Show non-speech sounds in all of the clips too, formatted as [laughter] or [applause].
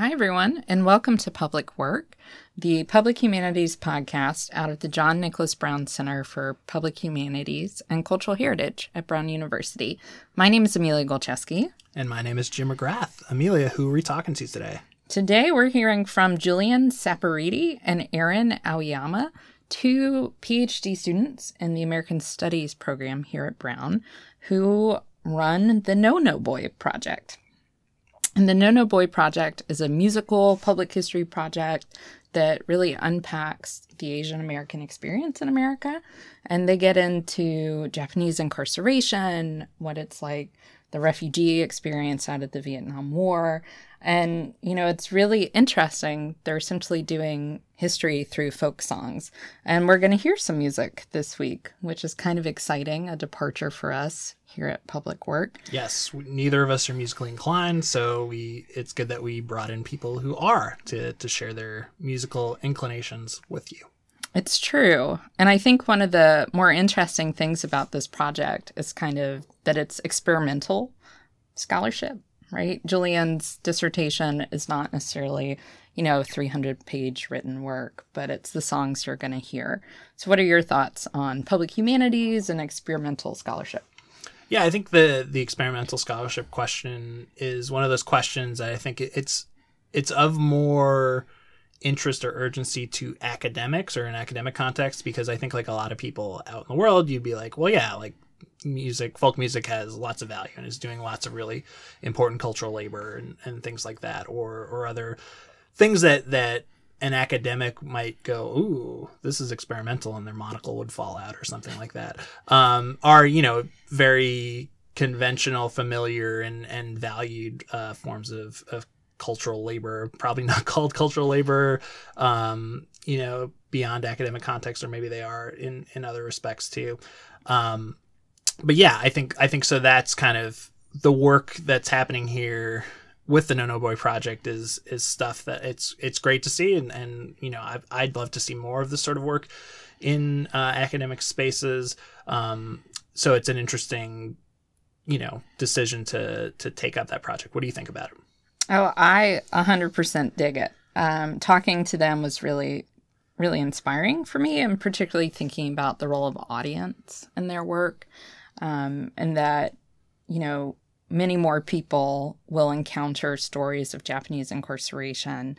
Hi, everyone, and welcome to Public Work, the public humanities podcast out of the John Nicholas Brown Center for Public Humanities and Cultural Heritage at Brown University. My name is Amelia Golcheski. And my name is Jim McGrath. Amelia, who are we talking to today? Today, we're hearing from Julian Saporiti and Erin Aoyama, two PhD students in the American Studies program here at Brown, who run the No No Boy Project. And the No No Boy Project is a musical public history project that really unpacks the Asian American experience in America. And they get into Japanese incarceration, what it's like, the refugee experience out of the Vietnam War. And, you know, it's really interesting. They're essentially doing history through folk songs. And we're going to hear some music this week, which is kind of exciting, a departure for us here at Public Work. Yes, neither of us are musically inclined, so we it's good that we brought in people who are to to share their musical inclinations with you. It's true. And I think one of the more interesting things about this project is kind of that it's experimental scholarship, right? Julian's dissertation is not necessarily you know, 300 page written work, but it's the songs you're going to hear. So, what are your thoughts on public humanities and experimental scholarship? Yeah, I think the the experimental scholarship question is one of those questions that I think it's it's of more interest or urgency to academics or in academic context because I think like a lot of people out in the world, you'd be like, well, yeah, like music, folk music has lots of value and is doing lots of really important cultural labor and, and things like that, or or other things that that an academic might go, "Ooh, this is experimental," and their monocle would fall out or something like that. Um, are you know very conventional, familiar, and and valued uh, forms of of cultural labor. Probably not [laughs] called cultural labor, um, you know, beyond academic context, or maybe they are in in other respects too. Um, but yeah, I think I think so. That's kind of the work that's happening here with the No No Boy project is is stuff that it's it's great to see, and and you know i I'd love to see more of this sort of work in uh, academic spaces. Um, so it's an interesting, you know, decision to to take up that project. What do you think about it? Oh, I 100% dig it. Um, talking to them was really really inspiring for me, and particularly thinking about the role of audience in their work, um, and that you know many more people will encounter stories of Japanese incarceration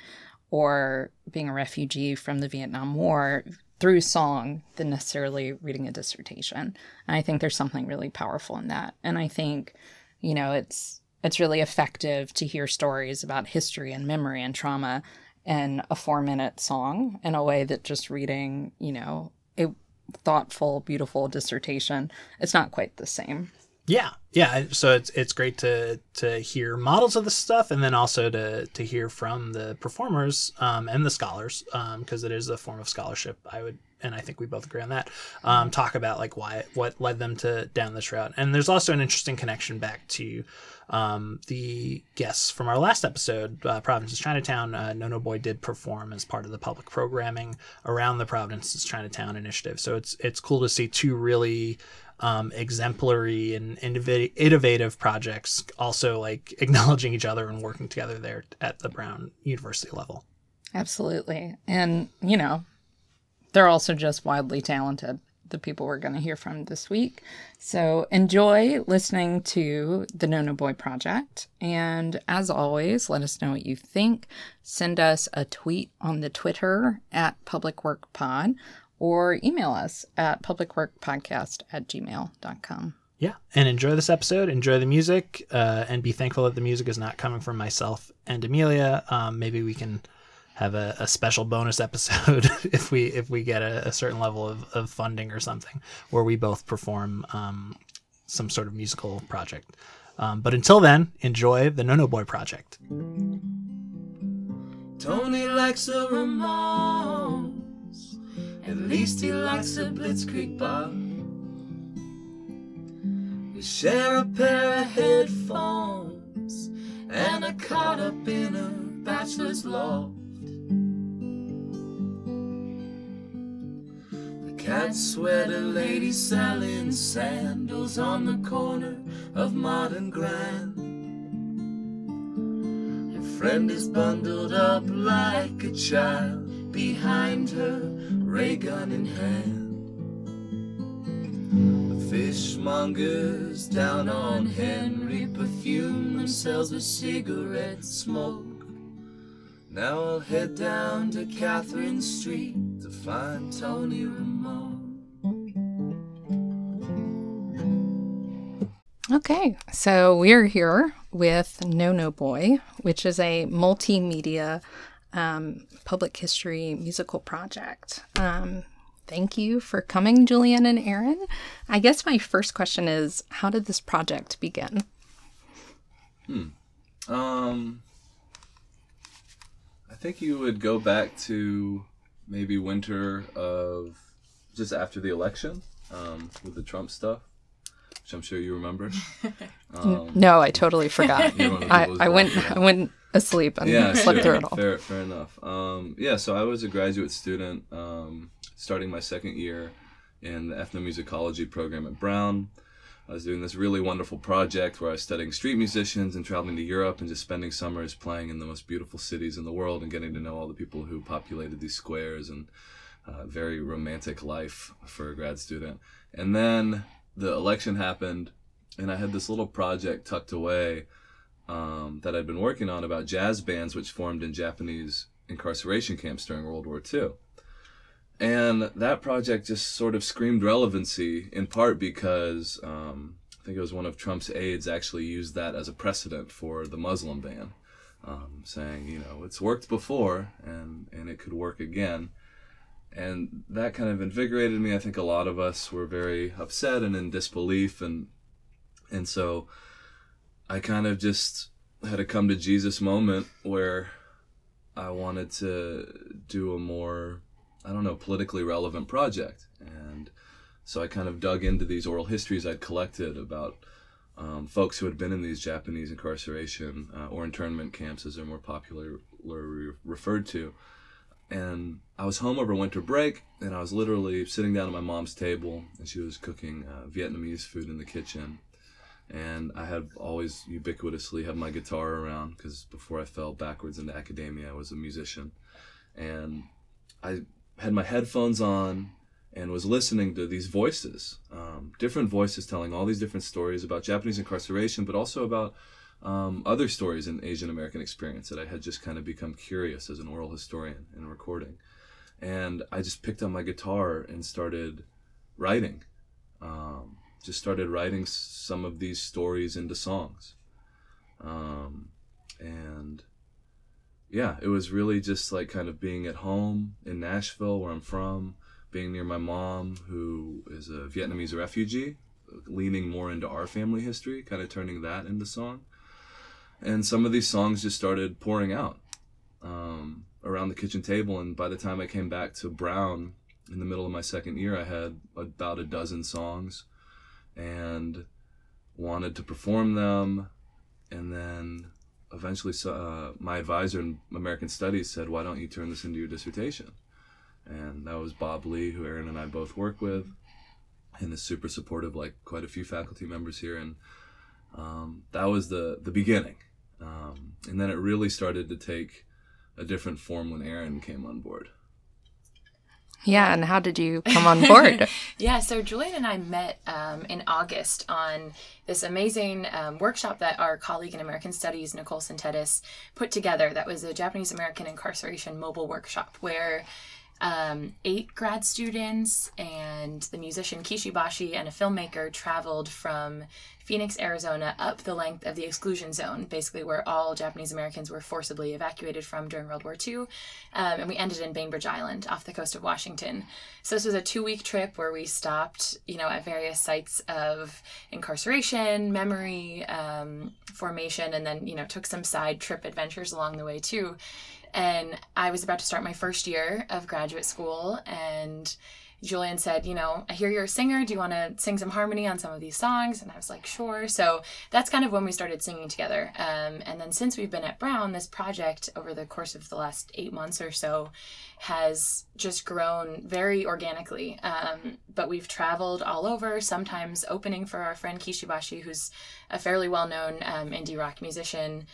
or being a refugee from the Vietnam War through song than necessarily reading a dissertation. And I think there's something really powerful in that. And I think, you know, it's it's really effective to hear stories about history and memory and trauma in a 4-minute song in a way that just reading, you know, a thoughtful, beautiful dissertation, it's not quite the same. Yeah, yeah. So it's it's great to to hear models of this stuff, and then also to to hear from the performers um, and the scholars, because um, it is a form of scholarship. I would, and I think we both agree on that. Um, talk about like why what led them to down this route, and there's also an interesting connection back to um, the guests from our last episode, uh, Providence's Chinatown, uh, No No Boy did perform as part of the public programming around the Providence's Chinatown initiative. So it's it's cool to see two really um, exemplary and innovative projects also like [laughs] acknowledging each other and working together there at the Brown University level. Absolutely. And, you know, they're also just wildly talented, the people we're going to hear from this week. So enjoy listening to the No No Boy Project. And as always, let us know what you think. Send us a tweet on the Twitter at Public Work Pod or email us at publicworkpodcast at gmail.com. Yeah, and enjoy this episode. Enjoy the music, uh, and be thankful that the music is not coming from myself and Amelia. Um, maybe we can have a, a, special bonus episode [laughs] if we if we get a, a certain level of, of, funding or something, where we both perform um, some sort of musical project. Um, but until then, enjoy the No No Boy project. Tony likes a Ramon. At least he likes a Blitzkrieg Bop. We share a pair of headphones and a caught up in a bachelor's loft. Cat sweater lady selling sandals on the corner of Mott and Grand Her friend is bundled up like a child behind her, ray gun in hand. The fishmongers down on Henry perfume themselves with cigarette smoke. Now I'll head down to Catherine Street to find Tony Ramone. Okay, so we're here with No No Boy, which is a multimedia um, public history musical project. Um, thank you for coming, Julian and Erin. I guess my first question is how did this project begin? Hmm. Um, I think you would go back to maybe winter of just after the election um, with the Trump stuff, which I'm sure you remember. [laughs] Um, No, I totally forgot. you're one of the I, I went yeah. I went asleep and yeah, slept sure. through it all. Fair, fair enough. Um, yeah, so I was a graduate student, um, starting my second year in the ethnomusicology program at Brown. I was doing this really wonderful project where I was studying street musicians and traveling to Europe and just spending summers playing in the most beautiful cities in the world and getting to know all the people who populated these squares and uh, very romantic life for a grad student. And then the election happened, and I had this little project tucked away um, that I'd been working on about jazz bands which formed in Japanese incarceration camps during World War II. And that project just sort of screamed relevancy, in part because um, I think it was one of Trump's aides actually used that as a precedent for the Muslim ban, um, saying, you know, it's worked before and, and it could work again. And that kind of invigorated me. I think a lot of us were very upset and in disbelief. And, and so I kind of just had a come to Jesus moment where I wanted to do a more, I don't know, politically relevant project. And so I kind of dug into these oral histories I'd collected about um, folks who had been in these Japanese incarceration uh, or internment camps, as they're more popularly referred to. And I was home over winter break, and I was literally sitting down at my mom's table, and she was cooking uh, Vietnamese food in the kitchen. And I had always ubiquitously had my guitar around because before I fell backwards into academia, I was a musician, and I had my headphones on and was listening to these voices, um, different voices telling all these different stories about Japanese incarceration, but also about um, other stories in Asian American experience that I had just kind of become curious as an oral historian and recording, and I just picked up my guitar and started writing. Um, just started writing some of these stories into songs. Um, and yeah, it was really just like kind of being at home in Nashville, where I'm from, being near my mom, who is a Vietnamese refugee, leaning more into our family history, kind of turning that into song. And some of these songs just started pouring out um, around the kitchen table. And by the time I came back to Brown in the middle of my second year, I had about a dozen songs and wanted to perform them. And then eventually, uh, my advisor in American Studies said, Why don't you turn this into your dissertation? And that was Bob Lee, who Erin and I both work with, and is super supportive, like quite a few faculty members here. And um, that was the, the beginning. Um, and then it really started to take a different form when Erin came on board. Yeah, and how did you come on board? [laughs] Yeah, so Julian and I met um, in August on this amazing um, workshop that our colleague in American Studies, Nicole Sintetos, put together. That was a Japanese American incarceration mobile workshop where um, eight grad students and the musician Kishibashi and a filmmaker traveled from Phoenix, Arizona, up the length of the exclusion zone, basically where all Japanese Americans were forcibly evacuated from during World War II. Um, and we ended in Bainbridge Island off the coast of Washington. So this was a two week trip where we stopped, you know, at various sites of incarceration, memory, um, formation, and then, you know, took some side trip adventures along the way too. And I was about to start my first year of graduate school and Julian said, you know, I hear you're a singer. Do you want to sing some harmony on some of these songs? And I was like, sure. So that's kind of when we started singing together. Um, and then since we've been at Brown, this project over the course of the last eight months or so has just grown very organically. Um, but we've traveled all over, sometimes opening for our friend Kishibashi, who's a fairly well known um, indie rock musician.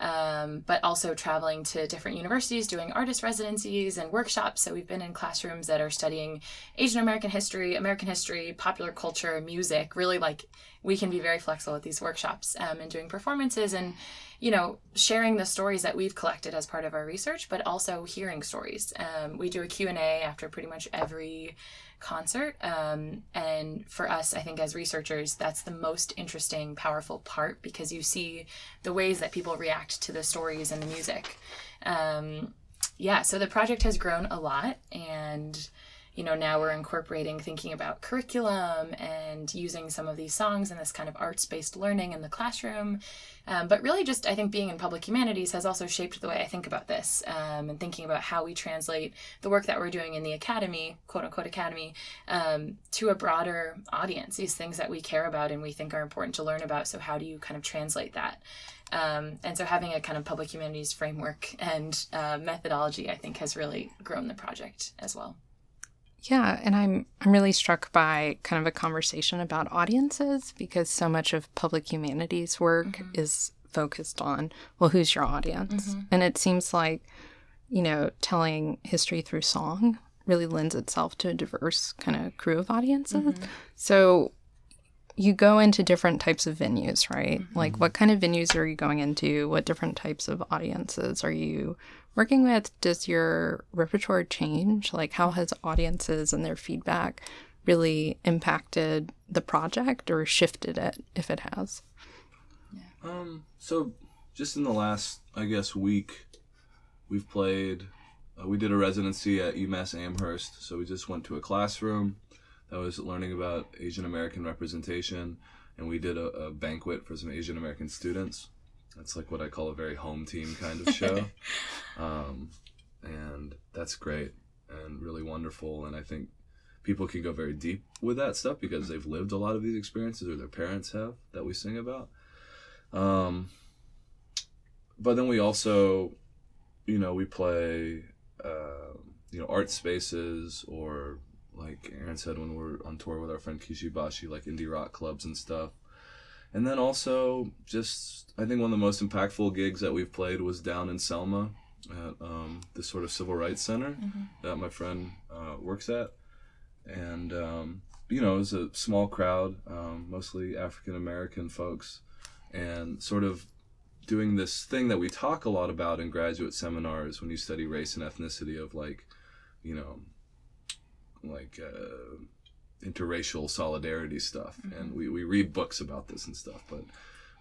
Um, but also traveling to different universities, doing artist residencies and workshops. So we've been in classrooms that are studying Asian American history, American history, popular culture, music. Really, like we can be very flexible with these workshops um, and doing performances and you know sharing the stories that we've collected as part of our research, but also hearing stories. Um, we do a Q and A after pretty much every concert. Um, and for us, I think as researchers, that's the most interesting, powerful part because you see the ways that people react to the stories and the music. Um, yeah, so the project has grown a lot and you know, now we're incorporating thinking about curriculum and using some of these songs and this kind of arts based learning in the classroom. Um, but really, just I think being in public humanities has also shaped the way I think about this um, and thinking about how we translate the work that we're doing in the academy, quote unquote academy, um, to a broader audience, these things that we care about and we think are important to learn about. So, how do you kind of translate that? Um, and so having a kind of public humanities framework and uh, methodology, I think, has really grown the project as well. Yeah, and I'm I'm really struck by kind of a conversation about audiences because so much of public humanities work mm-hmm. is focused on well, who's your audience? Mm-hmm. And it seems like, you know, telling history through song really lends itself to a diverse kind of crew of audiences. Mm-hmm. So you go into different types of venues, right? Mm-hmm. Like what kind of venues are you going into? What different types of audiences are you working with? Does your repertoire change? Like how has audiences and their feedback really impacted the project or shifted it if it has? Um so just in the last I guess week we've played uh, we did a residency at UMass Amherst. So we just went to a classroom that was learning about Asian American representation, and we did a, a banquet for some Asian American students. That's like what I call a very home team kind of show, [laughs] um, and that's great and really wonderful. And I think people can go very deep with that stuff because they've lived a lot of these experiences or their parents have that we sing about. Um, but then we also, you know, we play, uh, you know, art spaces or like Erin said when we're on tour with our friend Kishi Bashi, like indie rock clubs and stuff. And then also, just I think one of the most impactful gigs that we've played was down in Selma at um, this sort of civil rights center mm-hmm. that my friend uh, works at. And, um, you know, it was a small crowd, um, mostly African American folks, and sort of doing this thing that we talk a lot about in graduate seminars when you study race and ethnicity of like, you know, like uh, interracial solidarity stuff, mm-hmm. and we, we read books about this and stuff. But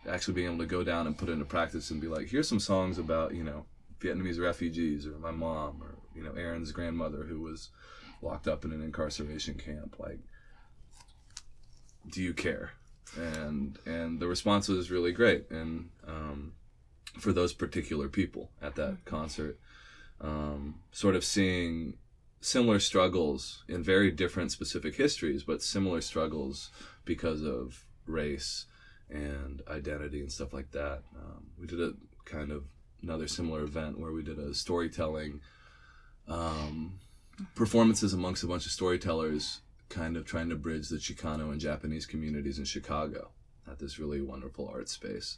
actually being able to go down and put it into practice and be like, here's some songs about you know Vietnamese refugees or my mom or you know Erin's grandmother who was locked up in an incarceration camp. Like, do you care? And and the response was really great. And um, for those particular people at that mm-hmm. concert, um, sort of seeing similar struggles in very different specific histories, but similar struggles because of race and identity and stuff like that. Um, we did a kind of another similar event where we did a storytelling um, performances amongst a bunch of storytellers, kind of trying to bridge the Chicano and Japanese communities in Chicago at this really wonderful art space.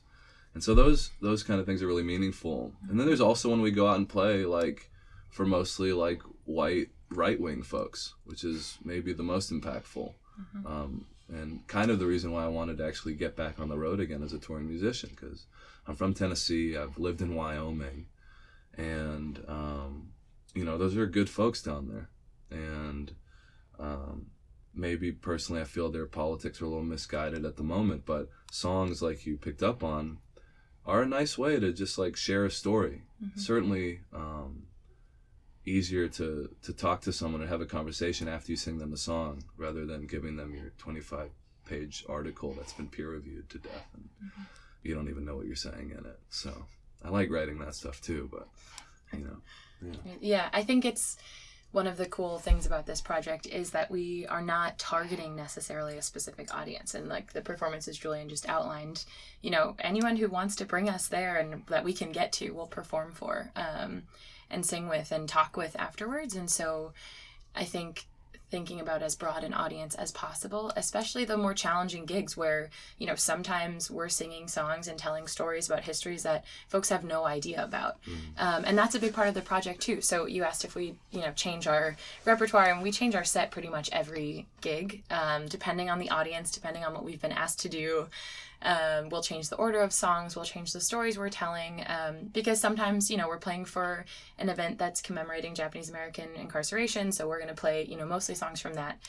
And so those those kind of things are really meaningful. And then there's also when we go out and play like for mostly like white right wing folks, which is maybe the most impactful. Mm-hmm. Um, and kind of the reason why I wanted to actually get back on the road again as a touring musician because I'm from Tennessee, I've lived in Wyoming, and um, you know those are good folks down there, and um, maybe personally I feel their politics are a little misguided at the moment, but songs like you picked up on are a nice way to just like share a story. Mm-hmm. Certainly, um, easier to to talk to someone and have a conversation after you sing them the song rather than giving them your 25 page article that's been peer reviewed to death and mm-hmm. you don't even know what you're saying in it. So i like writing that stuff too but you know. Yeah, yeah i think it's one of the cool things about this project is that we are not targeting necessarily a specific audience and like the performances julian just outlined you know anyone who wants to bring us there and that we can get to will perform for. Um, and sing with and talk with afterwards. And so I think thinking about as broad an audience as possible, especially the more challenging gigs where, you know, sometimes we're singing songs and telling stories about histories that folks have no idea about. Um, and that's a big part of the project too. So you asked if we, you know, change our repertoire and we change our set pretty much every gig, um, depending on the audience, depending on what we've been asked to do. Um, we'll change the order of songs. We'll change the stories we're telling um, because sometimes you know we're playing for an event that's commemorating Japanese American incarceration, so we're going to play you know mostly songs from that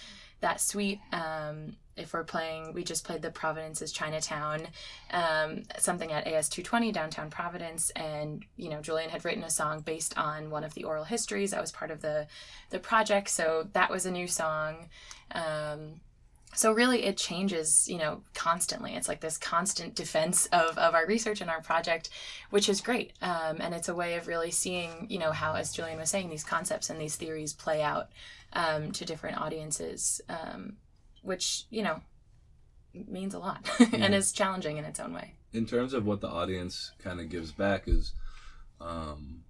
that suite. Um, if we're playing, we just played the Providence's Chinatown, um, something at AS 220 downtown Providence, and you know Julian had written a song based on one of the oral histories that was part of the the project, so that was a new song. Um, so really it changes you know constantly. It's like this constant defense of, of our research and our project which is great. Um, and it's a way of really seeing you know how as julian was saying these concepts and these theories play out um, to different audiences um, which you know means a lot [laughs] and is challenging in its own way. In terms of what the audience kind of gives back is um,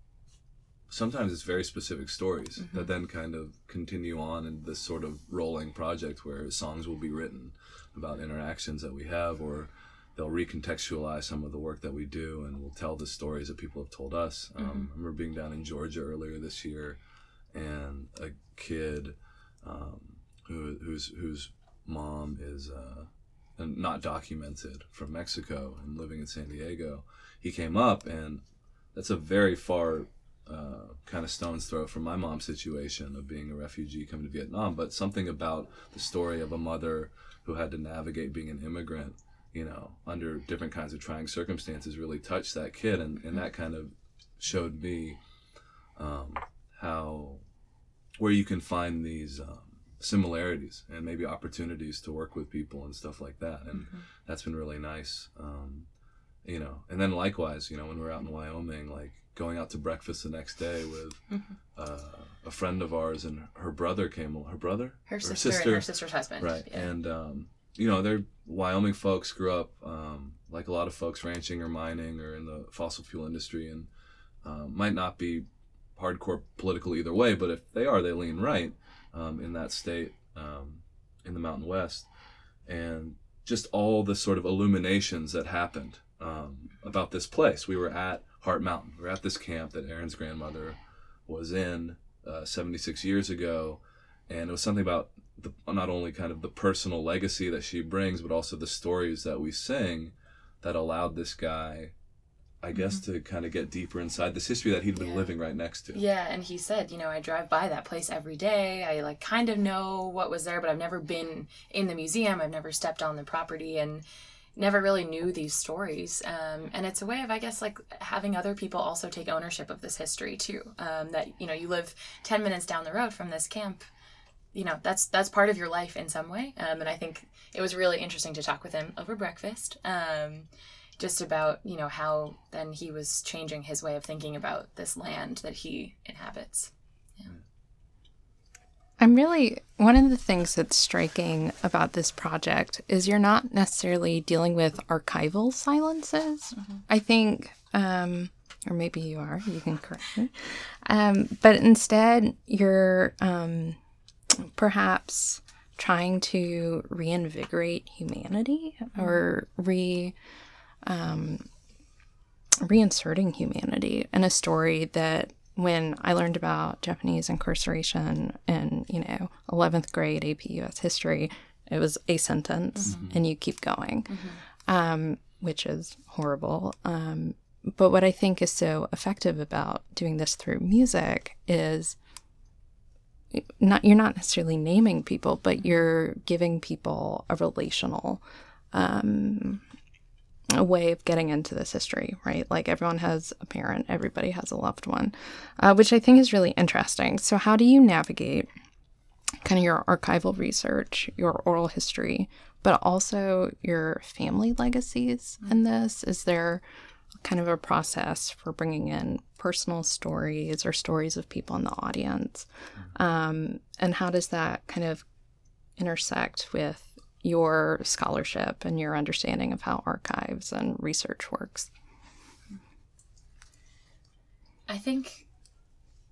sometimes it's very specific stories Mm-hmm. that then kind of continue on in this sort of rolling project where songs will be written about interactions that we have or they'll recontextualize some of the work that we do and we'll tell the stories that people have told us Mm-hmm. um, i remember being down in georgia earlier this year and a kid um, who, whose whose mom is uh, not documented from Mexico and living in San Diego. He came up, and that's a very far uh, kind of stone's throw from my mom's situation of being a refugee coming to Vietnam. But something about the story of a mother who had to navigate being an immigrant, you know, under different kinds of trying circumstances, really touched that kid, and, and that kind of showed me um, how where you can find these um, similarities and maybe opportunities to work with people and stuff like that and that's been really nice um, you know and then likewise you know when we're out in wyoming like going out to breakfast the next day with uh, a friend of ours and her brother came her brother? Her sister, and her sister's husband right yeah. and um, you know they're wyoming folks grew up um, like a lot of folks ranching or mining or in the fossil fuel industry and um, might not be hardcore political either way but if they are they lean right um, in that state um, in the mountain west. And just all the sort of illuminations that happened um, about this place. We were at heart mountain We're at this camp that erin's grandmother was in uh, 76 years ago and it was something about the, not only kind of the personal legacy that she brings, but also the stories that we sing that allowed this guy, I guess, to kind of get deeper inside this history that he'd been Yeah. living right next to. Yeah, and he said, you know, I drive by that place every day. I like kind of know what was there, but I've never been in the museum. I've never stepped on the property and never really knew these stories. Um, and it's a way of, I guess, like having other people also take ownership of this history too. Um, that you know, you live ten minutes down the road from this camp. You know, that's that's part of your life in some way. Um, and I think it was really interesting to talk with him over breakfast. Um, just about you know how then he was changing his way of thinking about this land that he inhabits. I'm really one of the things that's striking about this project is you're not necessarily dealing with archival silences. I think, um, or maybe you are. You can correct me. Um, but instead, you're um, perhaps trying to reinvigorate humanity or re um, reinserting humanity in a story that when I learned about Japanese incarceration in, you know, 11th grade AP US history, it was a sentence and you keep going, um, which is horrible. Um, but what I think is so effective about doing this through music is not you're not necessarily naming people, but you're giving people a relational um, a way of getting into this history, right? Like everyone has a parent, everybody has a loved one, uh, which I think is really interesting. So, how do you navigate kind of your archival research, your oral history, but also your family legacies in this? Is there kind of a process for bringing in personal stories or stories of people in the audience? Um, and how does that kind of intersect with your scholarship and your understanding of how archives and research works. I think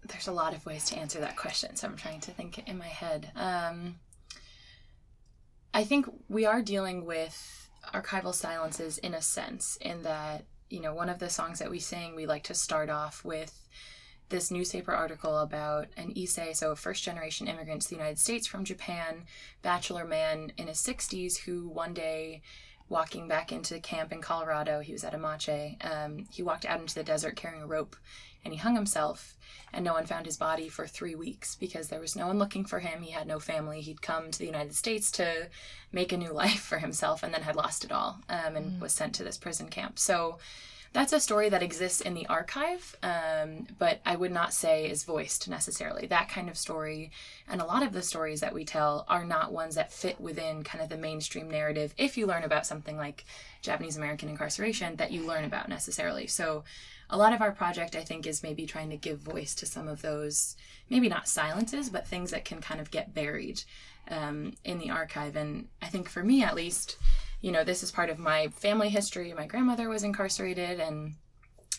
there's a lot of ways to answer that question, so I'm trying to think in my head. Um, I think we are dealing with archival silences in a sense, in that, you know, one of the songs that we sing, we like to start off with this newspaper article about an Issei, so a first generation immigrant to the United States from Japan, bachelor man in his 60s who one day walking back into camp in Colorado. He was at Amache. Um, he walked out into the desert carrying a rope and he hung himself. And no one found his body for three weeks because there was no one looking for him. He had no family. He'd come to the United States to make a new [laughs] life for himself and then had lost it all um, and mm. was sent to this prison camp. So that's a story that exists in the archive, um, but I would not say is voiced necessarily. That kind of story, and a lot of the stories that we tell are not ones that fit within kind of the mainstream narrative. If you learn about something like Japanese American incarceration, that you learn about necessarily. So, a lot of our project, I think, is maybe trying to give voice to some of those, maybe not silences, but things that can kind of get buried um, in the archive. And I think for me, at least, you know, this is part of my family history. My grandmother was incarcerated and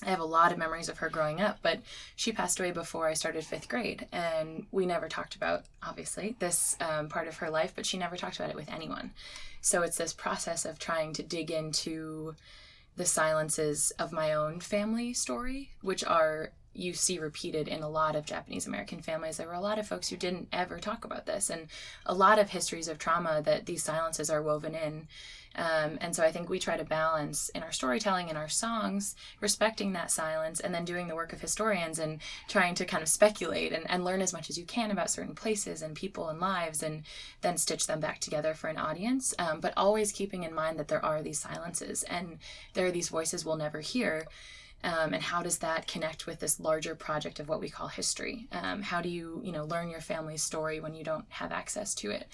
I have a lot of memories of her growing up, but she passed away before I started fifth grade. And we never talked about, obviously, this um, part of her life, but she never talked about it with anyone. So it's this process of trying to dig into the silences of my own family story, which are you see repeated in a lot of Japanese American families. There were a lot of folks who didn't ever talk about this, and a lot of histories of trauma that these silences are woven in. Um, and so I think we try to balance in our storytelling and our songs, respecting that silence, and then doing the work of historians and trying to kind of speculate and, and learn as much as you can about certain places and people and lives, and then stitch them back together for an audience. Um, but always keeping in mind that there are these silences and there are these voices we'll never hear. Um, and how does that connect with this larger project of what we call history? Um, how do you, you know, learn your family's story when you don't have access to it?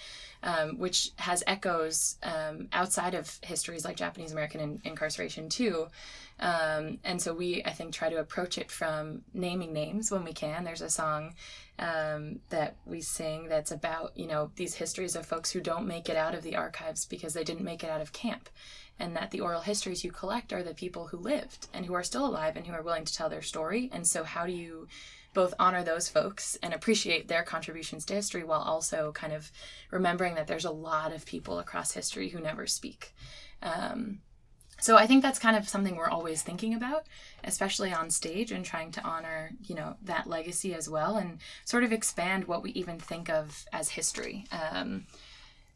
Um, which has echoes um, outside of histories like Japanese American in- incarceration too. Um, and so we, I think, try to approach it from naming names when we can. There's a song um, that we sing that's about, you know, these histories of folks who don't make it out of the archives because they didn't make it out of camp and that the oral histories you collect are the people who lived and who are still alive and who are willing to tell their story. And so, how do you both honor those folks and appreciate their contributions to history while also kind of remembering that there's a lot of people across history who never speak? Um, so I think that's kind of something we're always thinking about, especially on stage and trying to honor, you know, that legacy as well and sort of expand what we even think of as history. Um,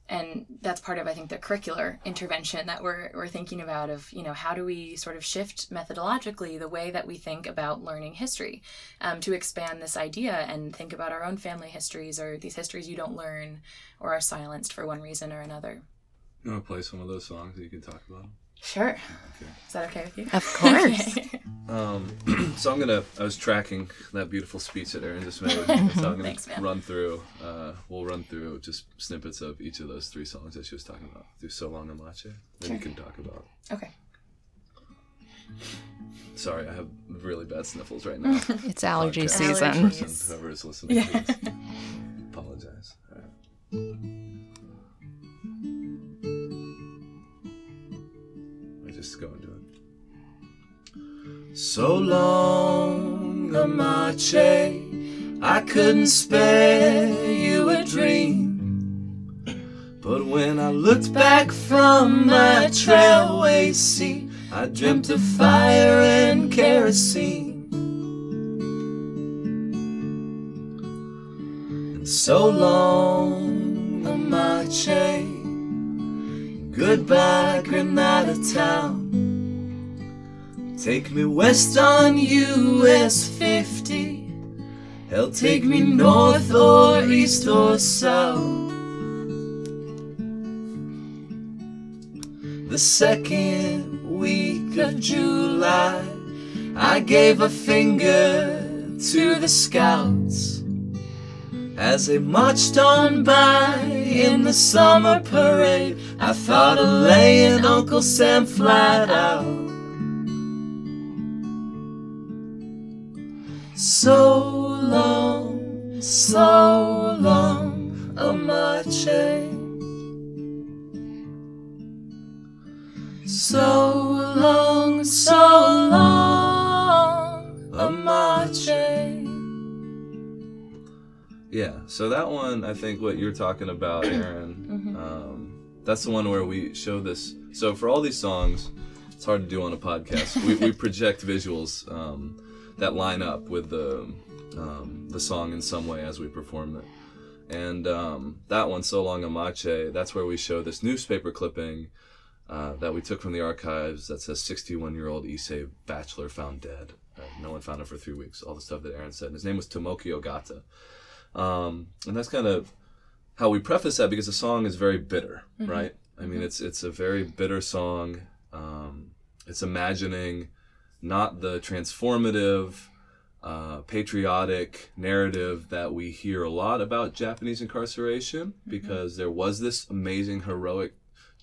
and that's part of i think the curricular intervention that we're, we're thinking about of you know how do we sort of shift methodologically the way that we think about learning history um, to expand this idea and think about our own family histories or these histories you don't learn or are silenced for one reason or another. You want to play some of those songs that you can talk about Sure. Okay. Is that okay with you? Of [laughs] course. um, [clears throat] so I'm gonna. I was tracking that beautiful speech that Erin just made. [laughs] so I'm gonna Thanks, run through. Uh, we'll run through just snippets of each of those three songs that she was talking about. Do so long Amache. Then sure. you can talk about. Okay. Sorry, I have really bad sniffles right now. [laughs] it's allergy season. Person, whoever is listening, yeah. apologize. Just go into it. So long, Amache, I couldn't spare you a dream. But when I looked back from my trailway seat, I dreamt of fire and kerosene. And so long, Amache. Goodbye, Granada town. Take me west on US 50. Hell, take me north or east or south. The second week of July, I gave a finger to the scouts as they marched on by in the summer parade. I thought of laying Uncle Sam flat out. So long, so long, Amache. So Yeah, so that one, I think what you're talking about, [clears throat] Erin, um, that's the one where we show this. So for all these songs, it's hard to do on a podcast. we, we [laughs] project visuals um, that line up with the um, the song in some way as we perform it. And um, that one, So Long Amache, that's where we show this newspaper clipping uh, that we took from the archives that says 61 year old Issei bachelor found dead. Uh, no one found him for three weeks. All the stuff that Erin said. And his name was Tomoki Ogata. Um, and that's kind of how we preface that because the song is very bitter, right? I mean, it's it's a very bitter song. Um, it's imagining not the transformative, uh, patriotic narrative that we hear a lot about Japanese incarceration, because there was this amazing heroic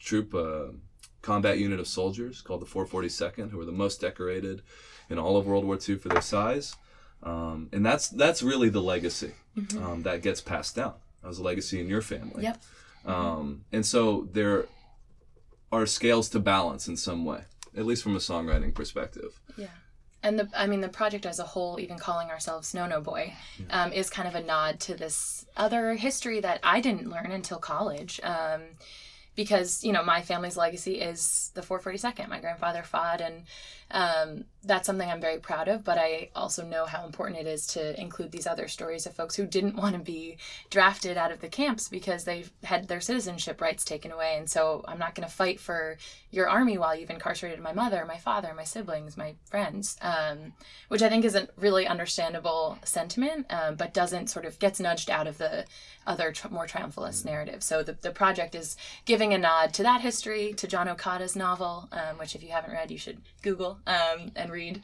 troop, uh, combat unit of soldiers called the 442nd, who were the most decorated in all of World War II for their size. Um, and that's that's really the legacy um, that gets passed down. as a legacy in your family. Yep. Um, and so there are scales to balance in some way, at least from a songwriting perspective. Yeah. And the, I mean, the project as a whole, even calling ourselves No No Boy, um, is kind of a nod to this other history that I didn't learn until college. Um, because, you know, my family's legacy is the 442nd. My grandfather fought, and um, that's something I'm very proud of. But I also know how important it is to include these other stories of folks who didn't want to be drafted out of the camps because they've had their citizenship rights taken away. And so I'm not going to fight for your army while you've incarcerated my mother, my father, my siblings, my friends, um, which I think is a really understandable sentiment, um, but doesn't sort of gets nudged out of the other more triumphalist narrative. So the, the project is giving a nod to that history, to John Okada's novel, um, which if you haven't read, you should Google um, and read.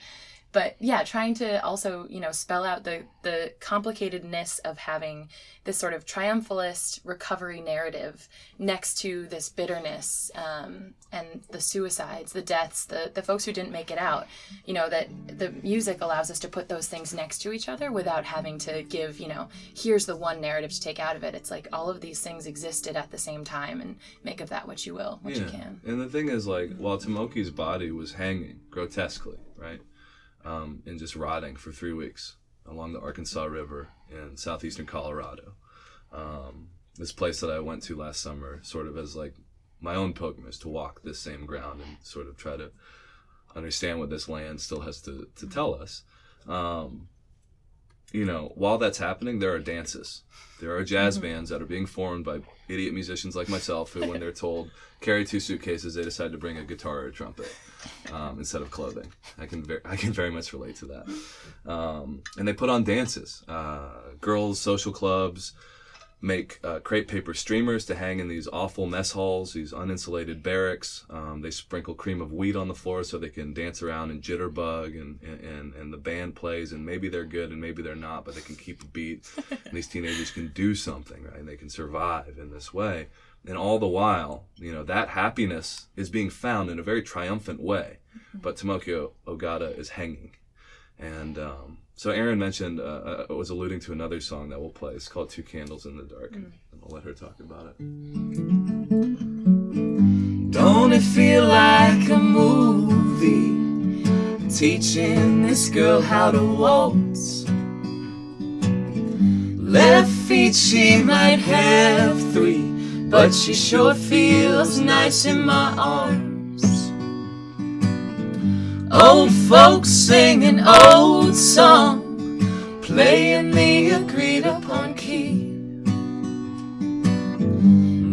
But yeah, trying to also you know spell out the the complicatedness of having this sort of triumphalist recovery narrative next to this bitterness um, and the suicides, the deaths, the the folks who didn't make it out. You know that the music allows us to put those things next to each other without having to give you know here's the one narrative to take out of it. It's like all of these things existed at the same time, and make of that what you will, what you can. And the thing is, like, while Tomoki's body was hanging grotesquely, right, um, and just rotting for three weeks along the Arkansas River in southeastern Colorado, um, this place that I went to last summer, sort of as like my own pilgrimage to walk this same ground and sort of try to understand what this land still has to, to tell us. Um, you know, while that's happening, there are dances. There are jazz bands that are being formed by idiot musicians like myself who, when they're [laughs] told carry two suitcases, they decide to bring a guitar or a trumpet um, instead of clothing. I can ver- I can very much relate to that. Um, and they put on dances. Uh, girls' social clubs make uh, crepe paper streamers to hang in these awful mess halls, these uninsulated barracks. Um, they sprinkle cream of wheat on the floor so they can dance around and jitterbug, and, and, and the band plays, and maybe they're good and maybe they're not, but they can keep a beat. and these teenagers can do something, right? And they can survive in this way. And all the while, you know, that happiness is being found in a very triumphant way. But Tomoki Ogata is hanging. And um, so Erin mentioned, uh, uh, was alluding to another song that we'll play. It's called Two Candles in the Dark. And I'll let her talk about it. Don't it feel like a movie? Teaching this girl how to waltz. Left feet she might have three, but she sure feels nice in my arms. Old folks singing old song, playing the agreed upon key.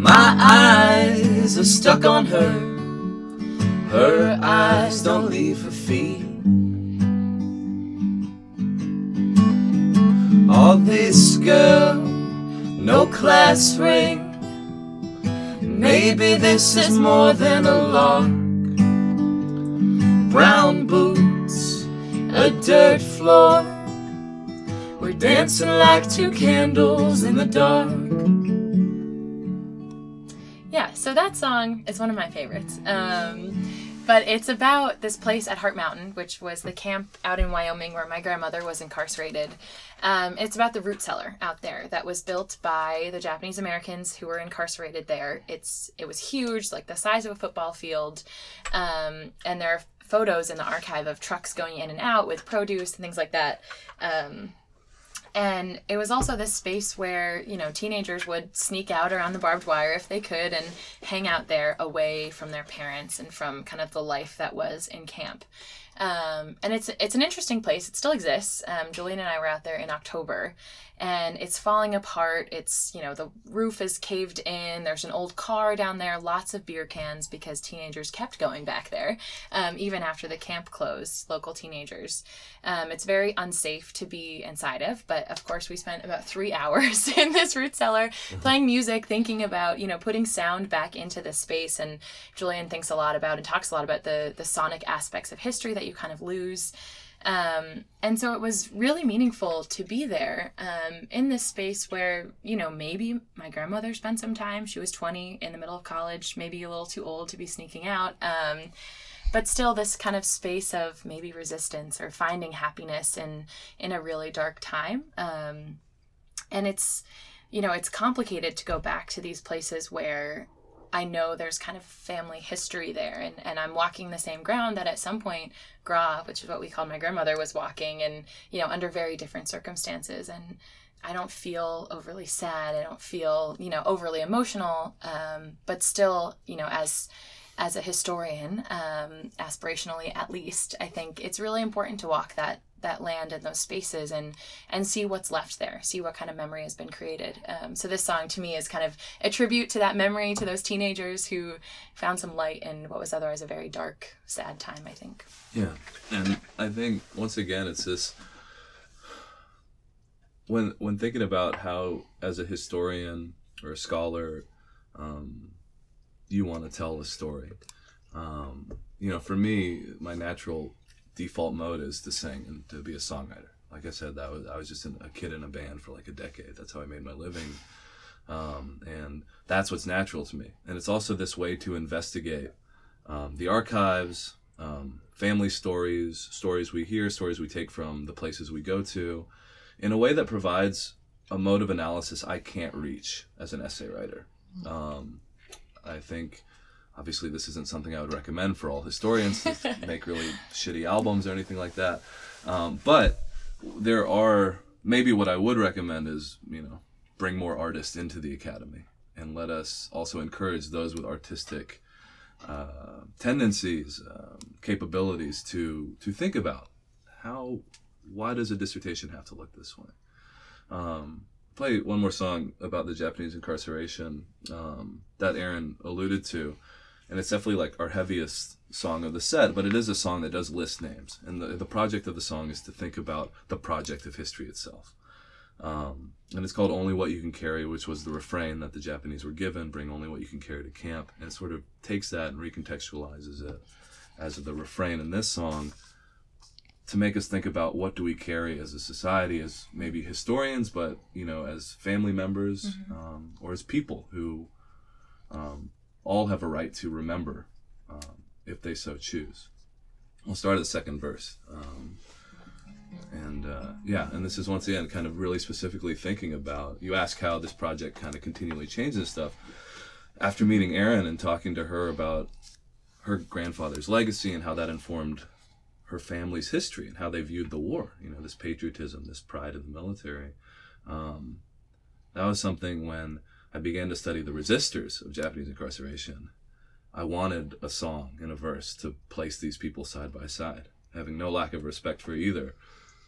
My eyes are stuck on her. Her eyes don't leave her feet. All this girl, no class ring. Maybe this is more than a lock. Brown boots, a dirt floor. We're dancing like two candles in the dark. Yeah, so that song is one of my favorites. Um, but it's about this place at Heart Mountain, which was the camp out in Wyoming where my grandmother was incarcerated. Um, it's about the root cellar out there that was built by the Japanese Americans who were incarcerated there. It's it was huge, like the size of a football field, um, and there are photos in the archive of trucks going in and out with produce and things like that. Um, And it was also this space where, you know, teenagers would sneak out around the barbed wire if they could and hang out there away from their parents and from kind of the life that was in camp. Um, and it's it's an interesting place. It still exists. Um, Julian and I were out there in October, and it's falling apart. It's you know the roof is caved in. There's an old car down there. Lots of beer cans because teenagers kept going back there, um, even after the camp closed. Local teenagers. Um, it's very unsafe to be inside of, but of course we spent about three [laughs] hours in this root cellar playing music, thinking about you know putting sound back into this space. And Julian thinks a lot about and talks a lot about the the sonic aspects of history that you kind of lose. Um, and so it was really meaningful to be there um, in this space where, you know, maybe my grandmother spent some time. She was 20 in the middle of college, maybe a little too old to be sneaking out. Um, but still, this kind of space of maybe resistance or finding happiness in, in a really dark time. Um, and it's, you know, it's complicated to go back to these places where I know there's kind of family history there, and, and I'm walking the same ground that at some point Gra, which is what we called my grandmother, was walking, and you know under very different circumstances, and I don't feel overly sad. I don't feel you know overly emotional, um, but still you know as as a historian, um, aspirationally at least, I think it's really important to walk that that land and those spaces and and see what's left there see what kind of memory has been created um, so this song to me is kind of a tribute to that memory to those teenagers who found some light in what was otherwise a very dark sad time i think Yeah, and I think once again it's this when when thinking about how as a historian or a scholar um, you want to tell a story. Um, you know, for me, my natural default mode is to sing and to be a songwriter. Like I said, that was I was just in, a kid in a band for like a decade. That's how I made my living, um, and that's what's natural to me. And it's also this way to investigate um, the archives, um, family stories, stories we hear, stories we take from the places we go to, in a way that provides a mode of analysis I can't reach as an essay writer. Um, I think, obviously, this isn't something I would recommend for all historians to [laughs] make really shitty albums or anything like that. Um, but there are maybe what I would recommend is you know bring more artists into the academy and let us also encourage those with artistic uh, tendencies, um, capabilities to to think about how why does a dissertation have to look this way. Um, play one more song about the Japanese incarceration um, that Erin alluded to, and it's definitely like our heaviest song of the set, but it is a song that does list names, and the the project of the song is to think about the project of history itself. Um, and it's called Only What You Can Carry, which was the refrain that the Japanese were given bring only what you can carry to camp. And it sort of takes that and recontextualizes it as the refrain in this song to make us think about what do we carry as a society, as maybe historians, but, you know, as family members um, or as people who um, all have a right to remember um, if they so choose. We'll start at the second verse. Um, and uh, yeah, and this is once again kind of really specifically thinking about. You ask how this project kind of continually changes stuff. After meeting Erin and talking to her about her grandfather's legacy and how that informed her family's history and how they viewed the war, you know, this patriotism, this pride of the military. Um, that was something when I began to study the resistors of Japanese incarceration. I wanted a song and a verse to place these people side by side, having no lack of respect for either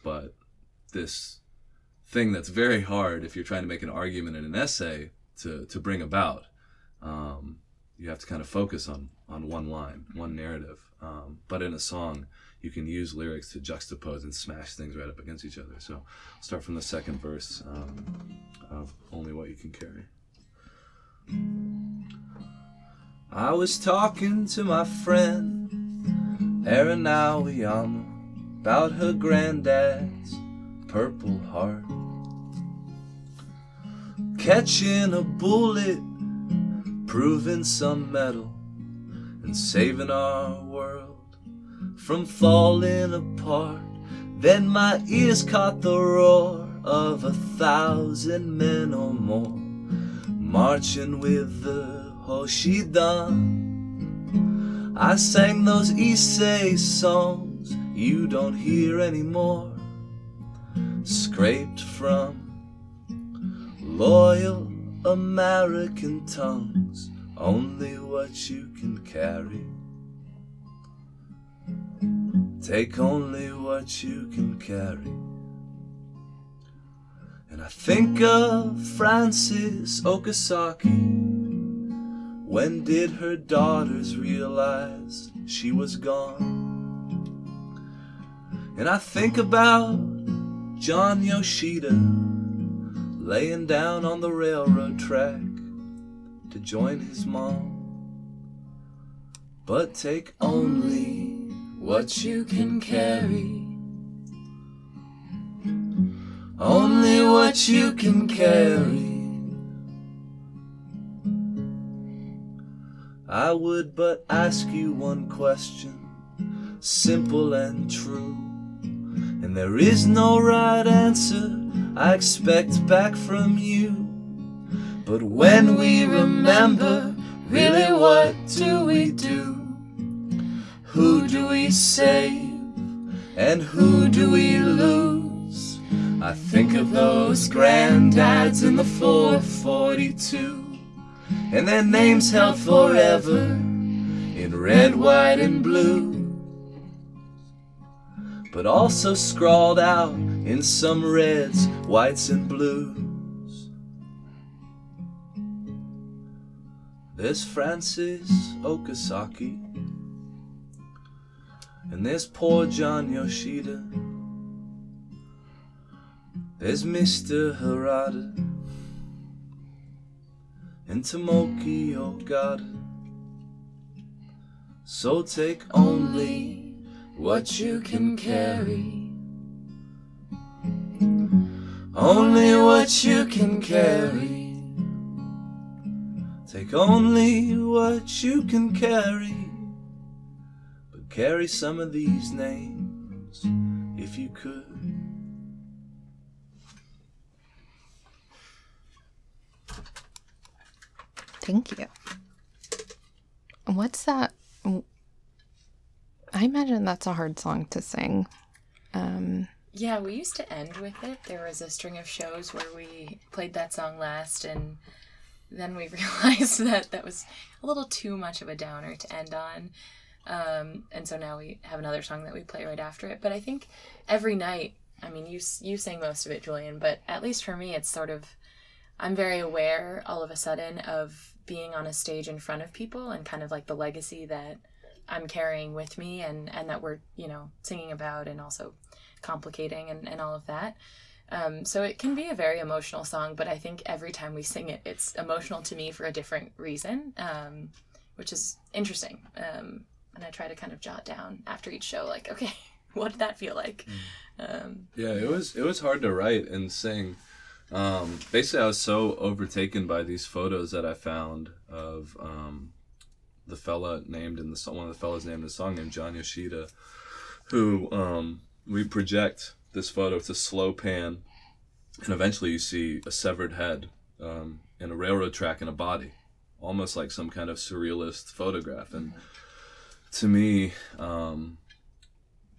but this thing that's very hard if you're trying to make an argument in an essay to, to bring about. Um, you have to kind of focus on, on one line, one narrative. Um, but in a song, you can use lyrics to juxtapose and smash things right up against each other. So start from the second verse um, of Only What You Can Carry. I was talking to my friend Erin Aoyama about her granddad's purple heart. Catching a bullet, proving some metal, and saving our world from falling apart. Then my ears caught the roar of a thousand men or more marching with the Hoshidan. I sang those Issei songs you don't hear anymore. scraped from loyal American tongues, only what you can carry. Take only what you can carry. And I think of Frances Okasaki. When did her daughters realize she was gone? And I think about John Yoshida laying down on the railroad track to join his mom. But take only what you can carry. Only what you can carry. I would but ask you one question, simple and true. And there is no right answer I expect back from you. But when we remember, really what do we do? Who do we save? And who do we lose? I think of those granddads in the 442 and their names held forever in red, white, and blue. But also scrawled out in some reds, whites, and blues. There's Francis Okasaki, and there's poor John Yoshida. There's Mr. Harada and Tomoki Ogata. So take only what you can carry. Only what you can carry. Take only what you can carry. But carry some of these names if you could. Thank you. What's that? I imagine that's a hard song to sing. Um, Yeah, we used to end with it. There was a string of shows where we played that song last, and then we [laughs] realized that that was a little too much of a downer to end on. Um, and so now we have another song that we play right after it. But I think every night, I mean, you you sang most of it, Julian, but at least for me, it's sort of I'm very aware all of a sudden of being on a stage in front of people and kind of like the legacy that I'm carrying with me and and that we're you know singing about and also complicating and, and all of that. Um, so it can be a very emotional song, but I think every time we sing it, it's emotional to me for a different reason, um, which is interesting. Um, and I try to kind of jot down after each show, like, okay, [laughs] what did that feel like? Um, Yeah, it was it was hard to write and sing. Um, basically, I was so overtaken by these photos that I found of um, the fella named in the song, one of the fellas named in the song named John Yoshida, who um, we project this photo. It's a slow pan, and eventually you see a severed head um, in a railroad track and a body, almost like some kind of surrealist photograph. And to me, um,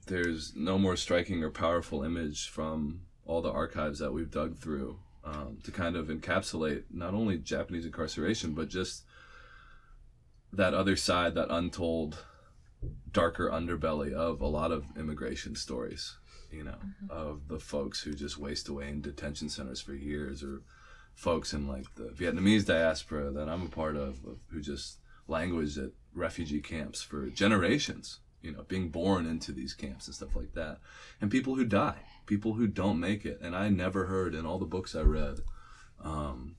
there's no more striking or powerful image from all the archives that we've dug through um, to kind of encapsulate not only Japanese incarceration, but just that other side, that untold, darker underbelly of a lot of immigration stories, you know, of the folks who just waste away in detention centers for years, or folks in like the Vietnamese diaspora that I'm a part of, of who just languished at refugee camps for generations you know, being born into these camps and stuff like that. And people who die, people who don't make it. And I never heard in all the books I read um,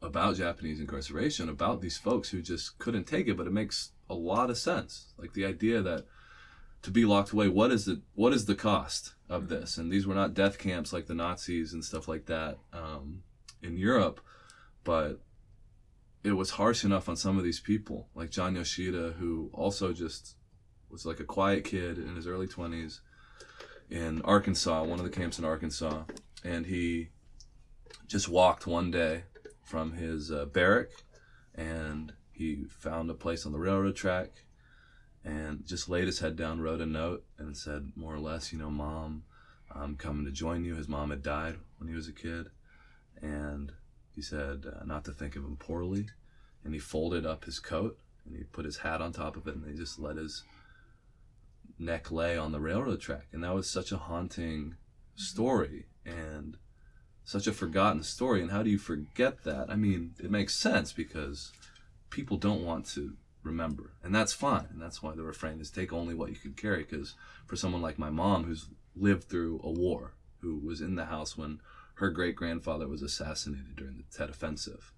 about Japanese incarceration, about these folks who just couldn't take it, but it makes a lot of sense. Like the idea that to be locked away, what is the what is the cost of this? And these were not death camps like the Nazis and stuff like that um, in Europe, but it was harsh enough on some of these people, like John Yoshida, who also just was like a quiet kid in his early 20s in Arkansas, one of the camps in Arkansas. And he just walked one day from his uh, barrack and he found a place on the railroad track and just laid his head down, wrote a note, and said, more or less, you know, mom, I'm coming to join you. His mom had died when he was a kid. And he said uh, not to think of him poorly. And he folded up his coat and he put his hat on top of it and he just let his neck lay on the railroad track. And that was such a haunting story and such a forgotten story. And how do you forget that? I mean, it makes sense because people don't want to remember. And that's fine. And that's why the refrain is take only what you can carry. Because for someone like my mom, who's lived through a war, who was in the house when her great grandfather was assassinated during the Tet Offensive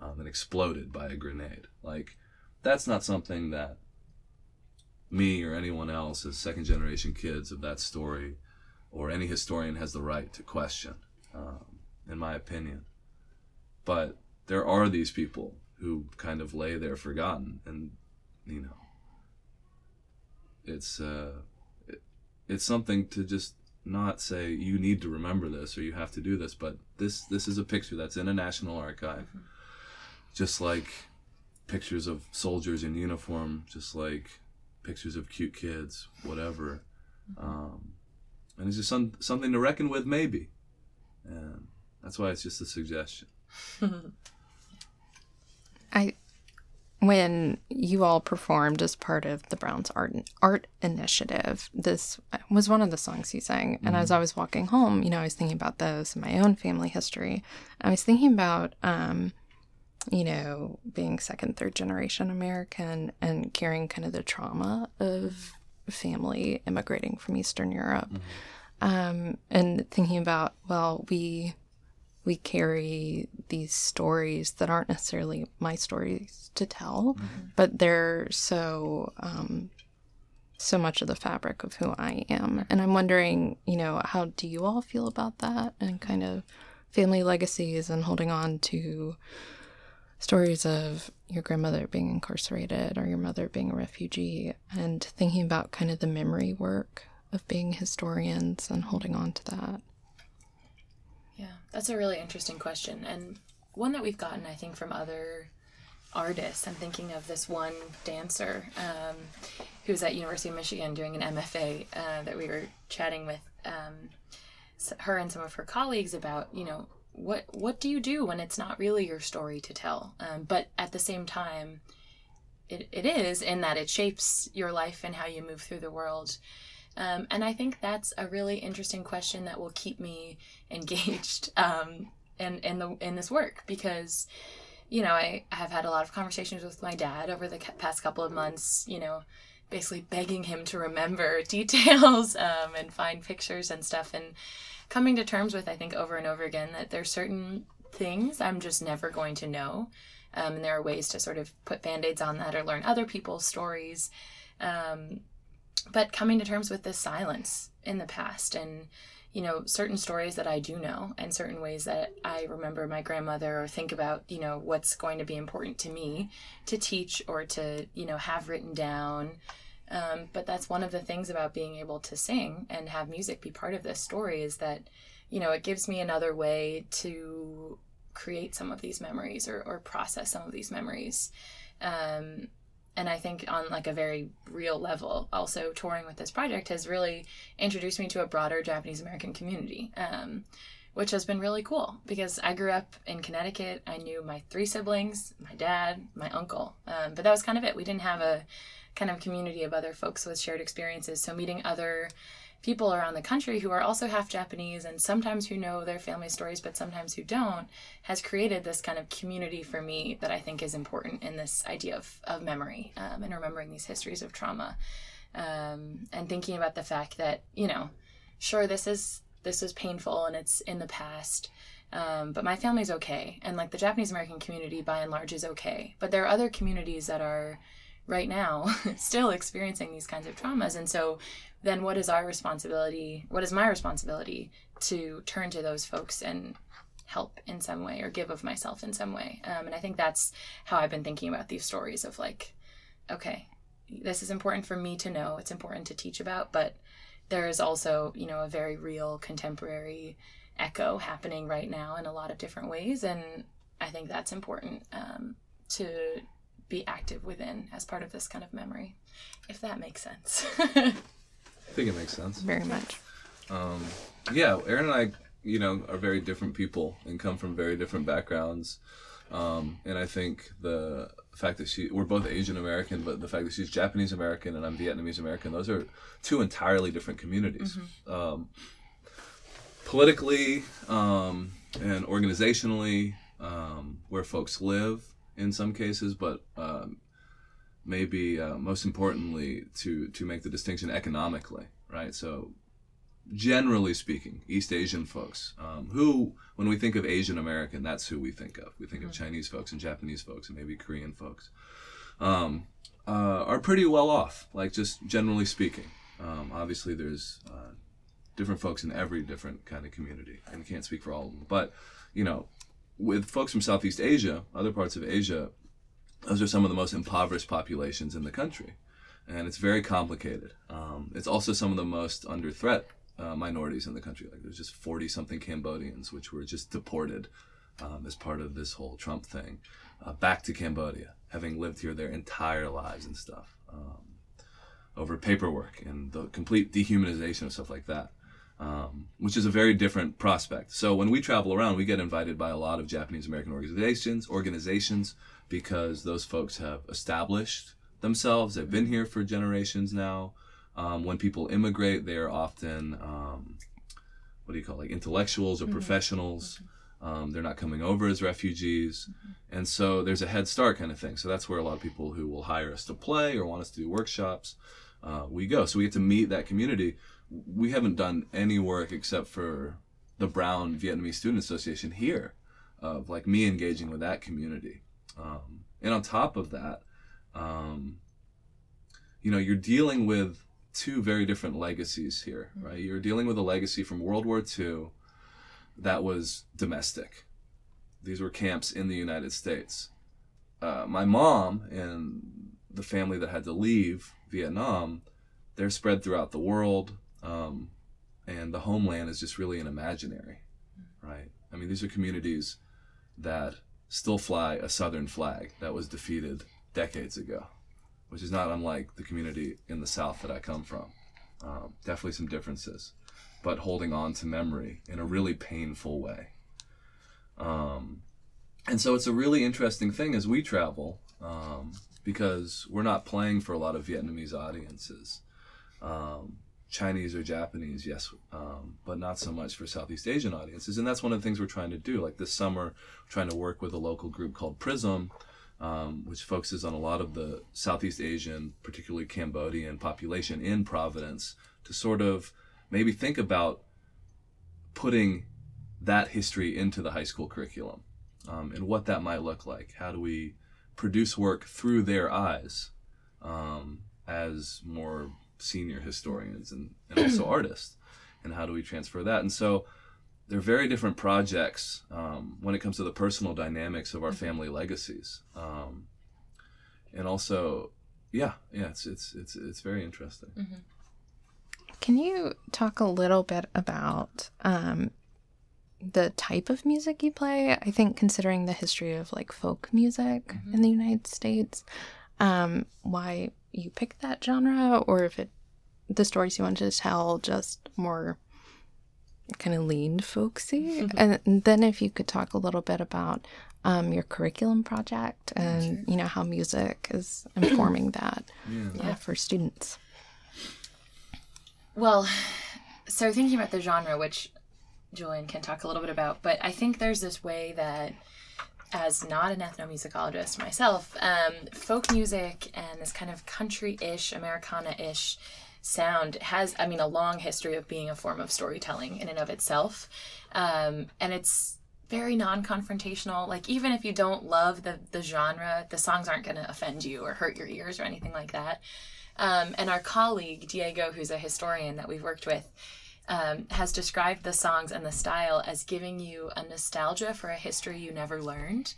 um, and exploded by a grenade, like, that's not something that me or anyone else as second generation kids of that story or any historian has the right to question, um, in my opinion. But there are these people who kind of lay there forgotten, and you know, it's uh, it, it's something to just not say you need to remember this or you have to do this, but this this is a picture that's in a national archive, just like pictures of soldiers in uniform, just like pictures of cute kids, whatever. Um, and it's just some, something to reckon with, maybe. And that's why it's just a suggestion. [laughs] I when you all performed as part of the Browns art art initiative, this was one of the songs you sang. And as I was walking home, you know, I was thinking about those in my own family history. I was thinking about, um, you know, being second, third generation American and carrying kind of the trauma of family immigrating from Eastern Europe, um, and thinking about, well, we we carry these stories that aren't necessarily my stories to tell, but they're so um, so much of the fabric of who I am. And I'm wondering, you know, how do you all feel about that and kind of family legacies and holding on to stories of your grandmother being incarcerated or your mother being a refugee and thinking about kind of the memory work of being historians and holding on to that. Yeah, that's a really interesting question, and one that we've gotten, I think, from other artists. I'm thinking of this one dancer um, who's at University of Michigan doing an MFA uh, that we were chatting with um, her and some of her colleagues about. You know, what what do you do when it's not really your story to tell, um, but at the same time, it, it is in that it shapes your life and how you move through the world. Um, and I think that's a really interesting question that will keep me [laughs] engaged um, in in the in this work because you know I have had a lot of conversations with my dad over the past couple of months. You know, basically begging him to remember [laughs] details um, and find pictures and stuff, and coming to terms with I think over and over again that there's certain things I'm just never going to know. Um, and there are ways to sort of put band-aids on that or learn other people's stories um, but coming to terms with this silence in the past and you know certain stories that i do know and certain ways that i remember my grandmother or think about you know what's going to be important to me to teach or to you know have written down um, but that's one of the things about being able to sing and have music be part of this story is that you know it gives me another way to create some of these memories or, or process some of these memories um, and I think on like a very real level, also touring with this project has really introduced me to a broader Japanese American community, um, which has been really cool because I grew up in Connecticut. I knew my three siblings, my dad, my uncle, um, but that was kind of it. We didn't have a kind of community of other folks with shared experiences. So meeting other people around the country who are also half Japanese and sometimes who know their family stories, but sometimes who don't, has created this kind of community for me that I think is important in this idea of, of memory um, and remembering these histories of trauma. Um, and thinking about the fact that, you know, sure, this is this is painful and it's in the past. Um, but my family's okay. And like the Japanese American community by and large is okay. But there are other communities that are right now [laughs] still experiencing these kinds of traumas. And so then what is our responsibility? What is my responsibility to turn to those folks and help in some way or give of myself in some way? Um, and I think that's how I've been thinking about these stories of like, okay, this is important for me to know. It's important to teach about, but there is also, you know, a very real contemporary echo happening right now in a lot of different ways. And I think that's important um, to be active within as part of this kind of memory, if that makes sense. I think it makes sense. Very much. Um, yeah, Erin and I, you know, are very different people and come from very different backgrounds. Um, and I think the fact that she, we're both Asian American, but the fact that she's Japanese American and I'm Vietnamese American, those are two entirely different communities. Um, politically um, and organizationally, um, where folks live in some cases, but um, maybe uh, most importantly to to make the distinction economically, right? So generally speaking, East Asian folks, um, who, when we think of Asian American, that's who we think of. We think of Chinese folks and Japanese folks and maybe Korean folks, um, uh, are pretty well off, like just generally speaking. Um, obviously, there's uh, different folks in every different kind of community, and you can't speak for all of them. But, you know, with folks from Southeast Asia, other parts of Asia, those are some of the most impoverished populations in the country and it's very complicated. Um, it's also some of the most under threat uh, minorities in the country. Like there's just 40 something Cambodians which were just deported um, as part of this whole Trump thing uh, back to Cambodia, having lived here their entire lives and stuff um, over paperwork and the complete dehumanization of stuff like that. Um, which is a very different prospect. So when we travel around, we get invited by a lot of Japanese American organizations, organizations, because those folks have established themselves. They've been here for generations now. Um, when people immigrate, they are often um, what do you call it, like intellectuals or professionals. Um, they're not coming over as refugees, and so there's a head start kind of thing. So that's where a lot of people who will hire us to play or want us to do workshops, uh, we go. So we get to meet that community. We haven't done any work except for the Brown Vietnamese Student Association here, of like me engaging with that community. Um, and on top of that, um, you know, you're dealing with two very different legacies here, right? You're dealing with a legacy from World War II that was domestic. These were camps in the United States. Uh, my mom and the family that had to leave Vietnam, they're spread throughout the world, um, and the homeland is just really an imaginary, right? I mean, these are communities that still fly a Southern flag that was defeated decades ago, which is not unlike the community in the South that I come from. Um, definitely some differences, but holding on to memory in a really painful way. Um, and so it's a really interesting thing as we travel um, because we're not playing for a lot of Vietnamese audiences. Um, Chinese or Japanese, yes, um, but not so much for Southeast Asian audiences. And that's one of the things we're trying to do. Like this summer, trying to work with a local group called PrYSM, um, which focuses on a lot of the Southeast Asian, particularly Cambodian population in Providence, to sort of maybe think about putting that history into the high school curriculum um, and what that might look like. How do we produce work through their eyes um, as more senior historians and, and also [clears throat] artists? And how do we transfer that? And so they're very different projects um, when it comes to the personal dynamics of our family legacies. Um, and also, yeah, yeah, it's, it's, it's, it's very interesting. Can you talk a little bit about um, the type of music you play? I think considering the history of like folk music in the United States, um, why you picked that genre, or if it the stories you wanted to tell just more kind of leaned folksy, and then if you could talk a little bit about um, your curriculum project and you know how music is informing [clears throat] that uh, for students. Well, so thinking about the genre, which Julian can talk a little bit about, but I think there's this way that, as not an ethnomusicologist myself, um, folk music and this kind of country-ish, Americana-ish sound has, I mean, a long history of being a form of storytelling in and of itself, um, and it's very non-confrontational. Like even if you don't love the the genre, the songs aren't going to offend you or hurt your ears or anything like that. Um, and our colleague Diego, who's a historian that we've worked with, um, has described the songs and the style as giving you a nostalgia for a history you never learned,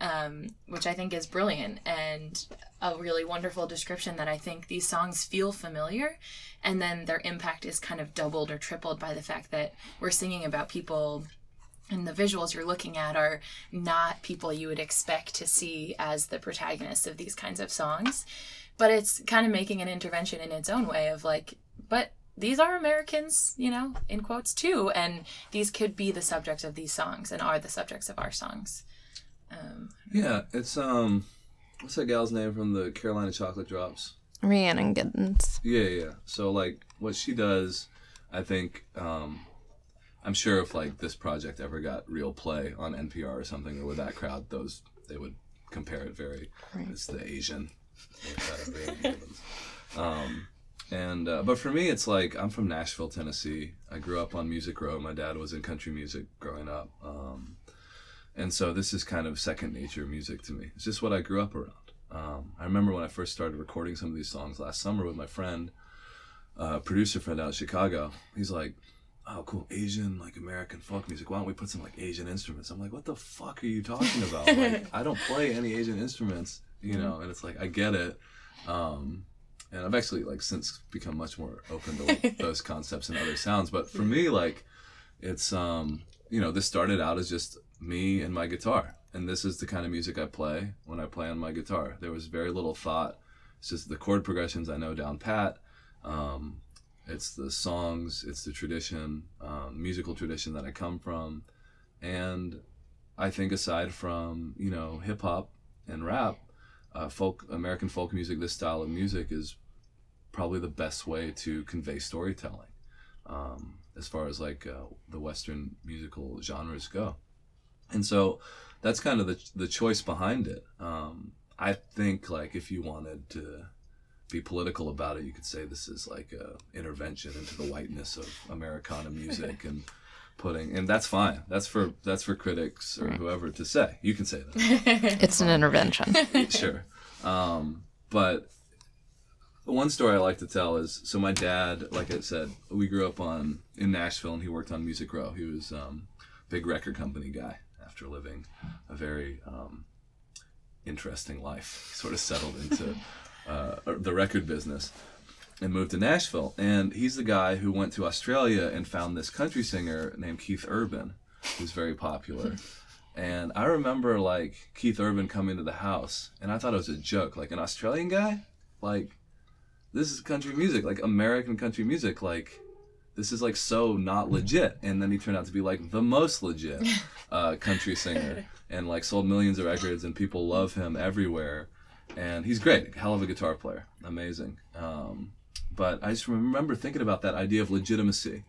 um, which I think is brilliant and a really wonderful description that I think these songs feel familiar, and then their impact is kind of doubled or tripled by the fact that we're singing about people and the visuals you're looking at are not people you would expect to see as the protagonists of these kinds of songs. But it's kind of making an intervention in its own way of like but these are Americans, you know, in quotes too, and these could be the subjects of these songs and are the subjects of our songs. Um, Yeah, it's um, what's that gal's name from the Carolina Chocolate Drops? Rhiannon Giddens. Yeah, yeah. So like what she does, I think um I'm sure if like this project ever got real play on NPR or something or with that crowd, those they would compare it very it's the Asian side of Rhiannon Giddens. Um and uh, but for me it's like I'm from Nashville, Tennessee. I grew up on Music Row. My dad was in country music growing up. Um and so this is kind of second nature music to me. It's just what I grew up around. Um, I remember when I first started recording some of these songs last summer with my friend, uh, producer friend out in Chicago. He's like, "Oh, cool, Asian like American folk music. Why don't we put some like Asian instruments?" I'm like, "What the fuck are you talking about? like, [laughs] I don't play any Asian instruments, you know." And it's like, I get it. Um, and I've actually like since become much more open to like, [laughs] those concepts and other sounds. But for me, like, it's um, you know, this started out as just me and my guitar, and this is the kind of music I play when I play on my guitar. There was very little thought. It's just the chord progressions I know down pat. Um, it's the songs, it's the tradition, um, musical tradition that I come from, and I think aside from you know hip hop and rap, uh, folk American folk music, this style of music is probably the best way to convey storytelling, um, as far as like uh, the Western musical genres go, and so that's kind of the the choice behind it. Um, I think like if you wanted to be political about it, you could say this is like a intervention into the whiteness of Americana music [laughs] and putting and that's fine. That's for that's for critics or whoever to say. You can say that. [laughs] It's an intervention. [laughs] sure. Um, but one story I like to tell is so my dad, like I said, we grew up on in Nashville and he worked on Music Row. He was um, big record company guy after living a very um, interesting life. He sort of settled into [laughs] uh, the record business and moved to Nashville. And he's the guy who went to Australia and found this country singer named Keith Urban, who's very popular. [laughs] And I remember like Keith Urban coming to the house, and I thought it was a joke, like an Australian guy, like this is country music, like American country music, like this is like so not legit. And then he turned out to be like the most legit [laughs] uh, country singer, and like sold millions of records, and people love him everywhere. And he's great, hell of a guitar player, amazing. Um, but I just remember thinking about that idea of legitimacy.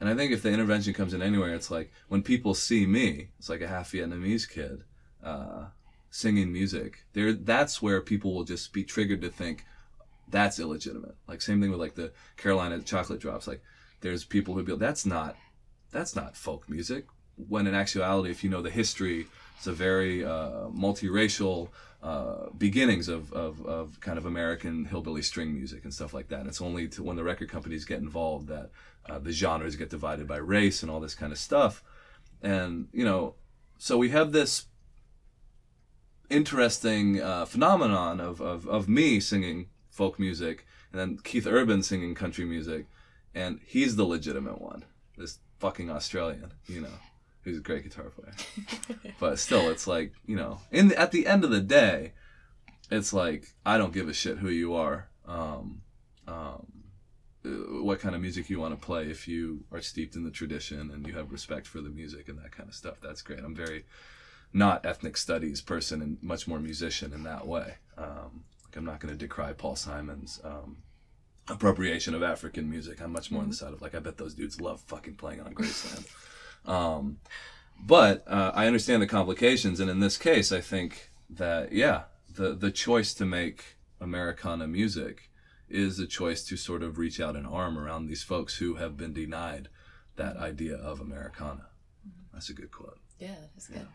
And I think if the intervention comes in anywhere, it's like when people see me, it's like a half Vietnamese kid uh, singing music. There, that's where people will just be triggered to think that's illegitimate. Like same thing with like the Carolina chocolate drops. Like there's people who be like, that's not that's not folk music. When in actuality, if you know the history, it's a very uh, multiracial uh, beginnings of, of, of kind of American hillbilly string music and stuff like that. And it's only to when the record companies get involved that uh, the genres get divided by race and all this kind of stuff. And you know, so we have this interesting uh, phenomenon of, of, of me singing folk music and then Keith Urban singing country music, and he's the legitimate one. This fucking Australian, you know, who's a great guitar player. [laughs] but still, it's like you know, in the, at the end of the day, it's like I don't give a shit who you are, um, um, uh, what kind of music you want to play. If you are steeped in the tradition and you have respect for the music and that kind of stuff, that's great. I'm very not ethnic studies person and much more musician in that way. Um, I'm not going to decry Paul Simon's um, appropriation of African music. I'm much more on the side of like I bet those dudes love fucking playing on Graceland. um, but uh, I understand the complications, and in this case, I think that yeah, the the choice to make Americana music is a choice to sort of reach out an arm around these folks who have been denied that idea of Americana. That's a good quote. Yeah, that's good.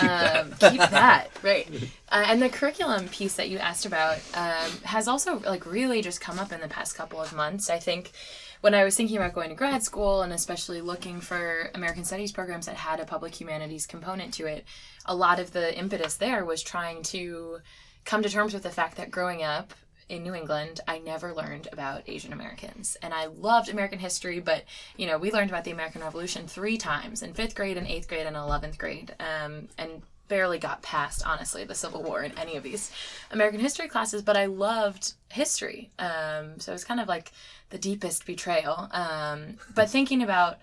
Keep um, keep that. [laughs] Right. Uh, and the curriculum piece that you asked about um, has also like really just come up in the past couple of months. I think when i was thinking about going to grad school and especially looking for american studies programs that had a public humanities component to it a lot of the impetus there was trying to come to terms with the fact that growing up in New England, I never learned about Asian Americans. And I loved American history, but, you know, we learned about the American Revolution three times in fifth grade and eighth grade and 11th grade. Um, and barely got past honestly the Civil War in any of these American history classes, but I loved history. Um, so it was kind of like the deepest betrayal. Um, but [laughs] thinking about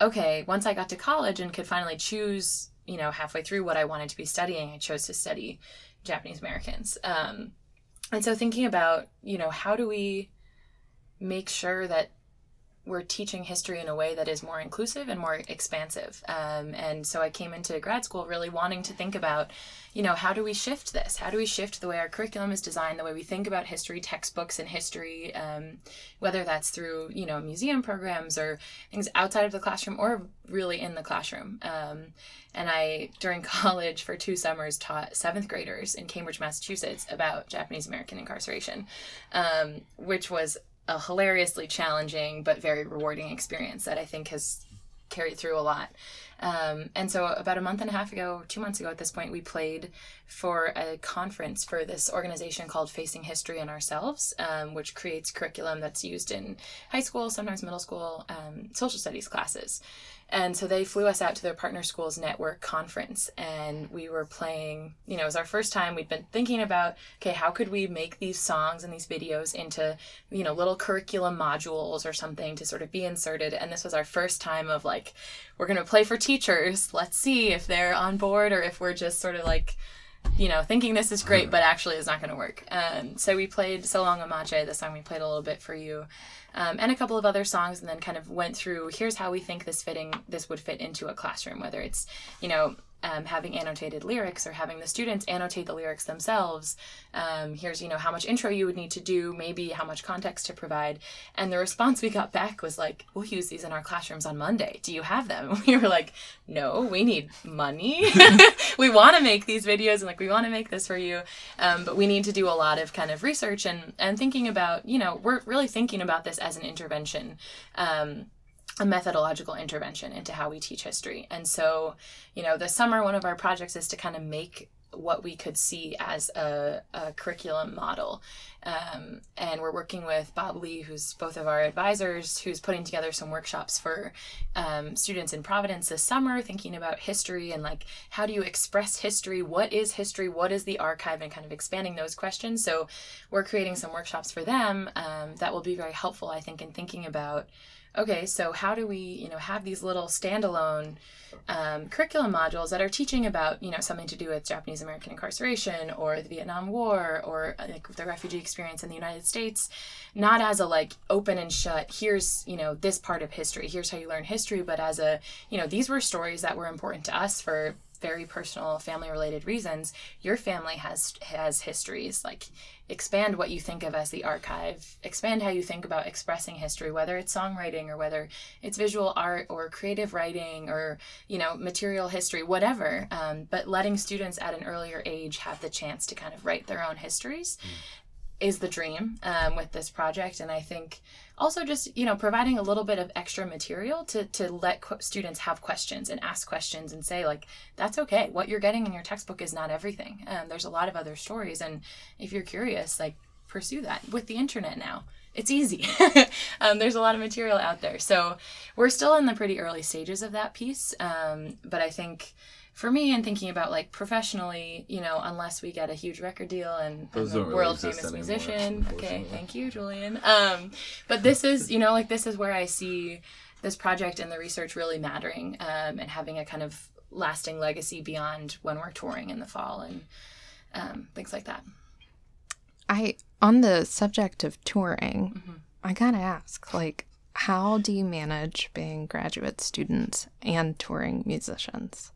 okay, once I got to college and could finally choose, you know, halfway through what I wanted to be studying, I chose to study Japanese Americans. Um, and so thinking about, you know, how do we make sure that we're teaching history in a way that is more inclusive and more expansive. Um, and so I came into grad school really wanting to think about, you know, how do we shift this? How do we shift the way our curriculum is designed, the way we think about history textbooks and history, um, whether that's through, you know, museum programs or things outside of the classroom or really in the classroom. Um, and I, during [laughs] college for two summers, taught seventh graders in Cambridge, Massachusetts about Japanese American incarceration, um, which was a hilariously challenging but very rewarding experience that I think has carried through a lot. Um, and so, about a month and a half ago, two months ago at this point, we played for a conference for this organization called Facing History and Ourselves, um, which creates curriculum that's used in high school, sometimes middle school, um, social studies classes. And so they flew us out to their partner schools network conference and we were playing, you know, it was our first time we'd been thinking about, okay, how could we make these songs and these videos into, you know, little curriculum modules or something to sort of be inserted. And this was our first time of like, we're to play for teachers. Let's see if they're on board or if we're just sort of like, you know, thinking this is great, but actually is not going to work. Um, so we played So Long Amache, the song we played a little bit for you um, and a couple of other songs, and then kind of went through here's how we think this fitting this would fit into a classroom, whether it's you know um, having annotated lyrics or having the students annotate the lyrics themselves. Um, here's, you know, how much intro you would need to do, maybe how much context to provide. And the response we got back was like, we'll use these in our classrooms on Monday. Do you have them? And [laughs] we were like, no, we need money. [laughs] [laughs] we want to make these videos and like, we want to make this for you. Um, but we need to do a lot of kind of research and, and thinking about, you know, we're really thinking about this as an intervention. Um, a methodological intervention into how we teach history. And so, you know, this summer, one of our projects is to kind of make what we could see as a, a curriculum model. Um, and we're working with Bob Lee, who's both of our advisors, who's putting together some workshops for um, students in Providence this summer, thinking about history and like how do you express history? What is history? What is the archive? And kind of expanding those questions. So we're creating some workshops for them um, that will be very helpful, I think, in thinking about okay, so how do we, you know, have these little standalone um, curriculum modules that are teaching about, you know, something to do with Japanese American incarceration or the Vietnam War or like the refugee experience in the United States, not as a like open and shut, here's, you know, this part of history, here's how you learn history, but as a, you know, these were stories that were important to us for very personal family related reasons your family has has histories. Like expand what you think of as the archive. Expand how you think about expressing history whether it's songwriting or whether it's visual art or creative writing or you know material history whatever. Um, but letting students at an earlier age have the chance to kind of write their own histories. Mm. Is the dream um, with this project. And i think also just you know providing a little bit of extra material to to let qu- students have questions and ask questions and say like that's okay. What you're getting in your textbook is not everything. Um, there's a lot of other stories. And if you're curious like pursue that with the internet now. It's easy. [laughs] Um, there's a lot of material out there. So we're still in the pretty early stages of that piece. Um, but i think for me and thinking about like professionally, you know, unless we get a huge record deal and, and a world famous anymore, musician. Okay, thank you, Julian. Um, but this is, you know, like this is where I see this project and the research really mattering um, and having a kind of lasting legacy beyond when we're touring in the fall and um, things like that. I on the subject of touring, mm-hmm. I gotta ask, like, how do you manage being graduate students and touring musicians?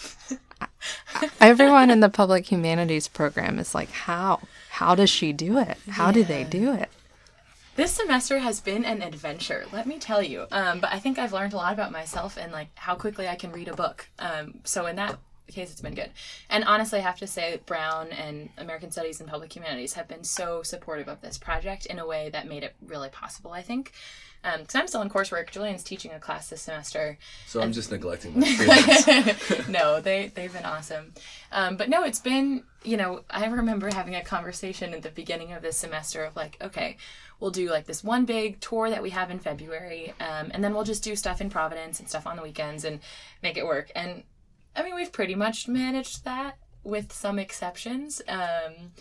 [laughs] Everyone in the public humanities program is like, how? How does she do it? How yeah. do they do it? This semester has been an adventure, let me tell you. Um, but I think I've learned a lot about myself and like how quickly I can read a book. Um, so in that case, it's been good. And honestly, I have to say, Brown and American Studies and Public Humanities have been so supportive of this project in a way that made it really possible. I think because um, I'm still in coursework. Julian's teaching a class this semester. So I'm just neglecting my [laughs] students. No, they they've been awesome. Um, but no, it's been you know I remember having a conversation at the beginning of this semester of like, okay, we'll do like this one big tour that we have in February, um, and then we'll just do stuff in Providence and stuff on the weekends and make it work. And I mean, we've pretty much managed that with some exceptions. Um,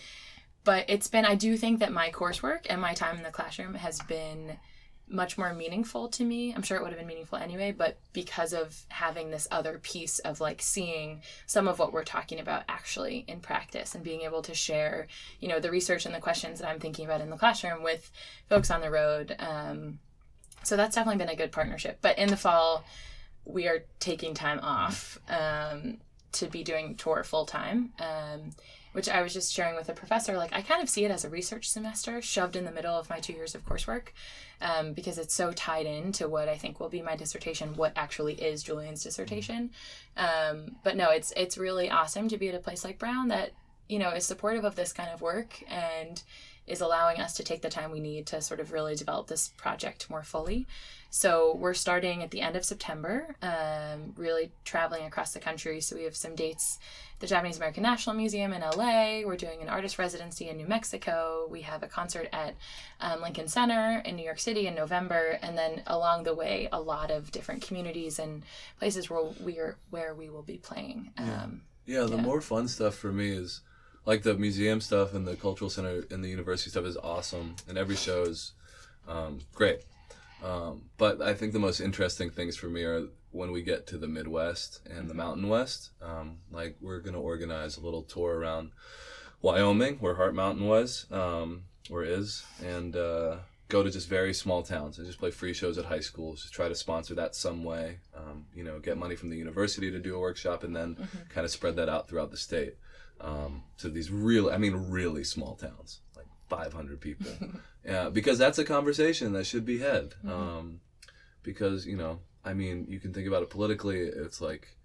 but it's been, I do think that my coursework and my time in the classroom has been much more meaningful to me. I'm sure it would have been meaningful anyway, but because of having this other piece of like seeing some of what we're talking about actually in practice and being able to share, you know, the research and the questions that I'm thinking about in the classroom with folks on the road. Um, so that's definitely been a good partnership. But in the fall, we are taking time off um, to be doing tour full time. Um, which I was just sharing with a professor. Like, I kind of see it as a research semester shoved in the middle of my two years of coursework um, because it's so tied in to what I think will be my dissertation, what actually is Julian's dissertation. Um, but no, it's it's really awesome to be at a place like Brown that you know is supportive of this kind of work and is allowing us to take the time we need to sort of really develop this project more fully. So we're starting at the end of September, um, really traveling across the country. So we have some dates the Japanese American National Museum in LA. We're doing an artist residency in New Mexico. We have a concert at um, Lincoln Center in New York City in November, and then along the way, a lot of different communities and places where we are where we will be playing. Um, Yeah, the Yeah. more fun stuff for me is like the museum stuff and the cultural center and the university stuff is awesome, and every show is um, great. Um, but I think the most interesting things for me are when we get to the Midwest and the Mountain West. Um, like we're gonna organize a little tour around Wyoming, where Heart Mountain was, um, or is, and uh, go to just very small towns and just play free shows at high schools. Just try to sponsor that some way. Um, you know, get money from the university to do a workshop, and then kind of spread that out throughout the state um, to these real, I mean, really small towns, 500 people. [laughs] yeah, because that's a conversation that should be had. Um, because you know, I mean, you can think about it politically. It's like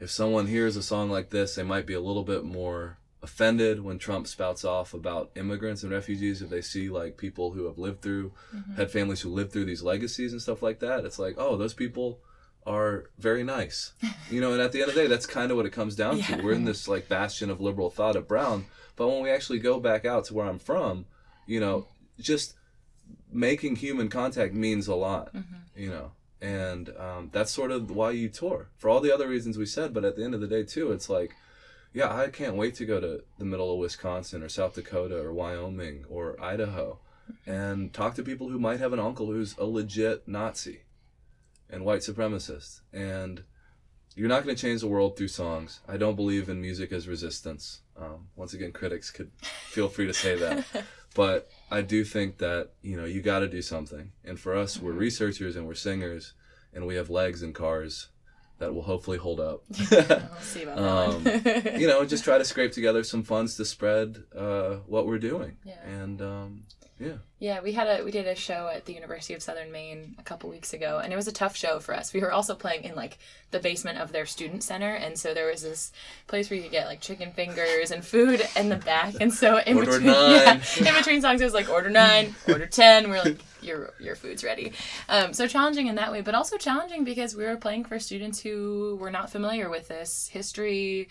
if someone hears a song like this, they might be a little bit more offended when Trump spouts off about immigrants and refugees if they see like people who have lived through had families who lived through these legacies and stuff like that it's like oh those people are very nice. You know and at the end of the day that's kind of what it comes down Yeah. to we're in this like bastion of liberal thought at brown but when we actually go back out to where i'm from you know just making human contact means a lot you know and um, that's sort of why you tour for all the other reasons we said but at the end of the day too it's like yeah i can't wait to go to the middle of wisconsin or south dakota or wyoming or idaho and talk to people who might have an uncle who's a legit nazi and white supremacists. and you're not going to change the world through songs. I don't believe in music as resistance. Um, once again critics could feel free to say that. [laughs] But i do think that you know you got to do something. And for us we're researchers and we're singers and we have legs and cars that will hopefully hold up. [laughs] We'll see about [laughs] Um, you know just try to scrape together some funds to spread uh, what we're doing. Yeah. and um, yeah Yeah, we had a we did a show at the University of Southern Maine a couple weeks ago, and it was a tough show for us. We were also playing in like the basement of their student center, and so there was this place where you could get like chicken fingers and food in the back, and so in Order between yeah, in between songs it was like order nine, order ten. We're like your your food's ready. Um, so challenging in that way, but also challenging because we were playing for students who were not familiar with this history.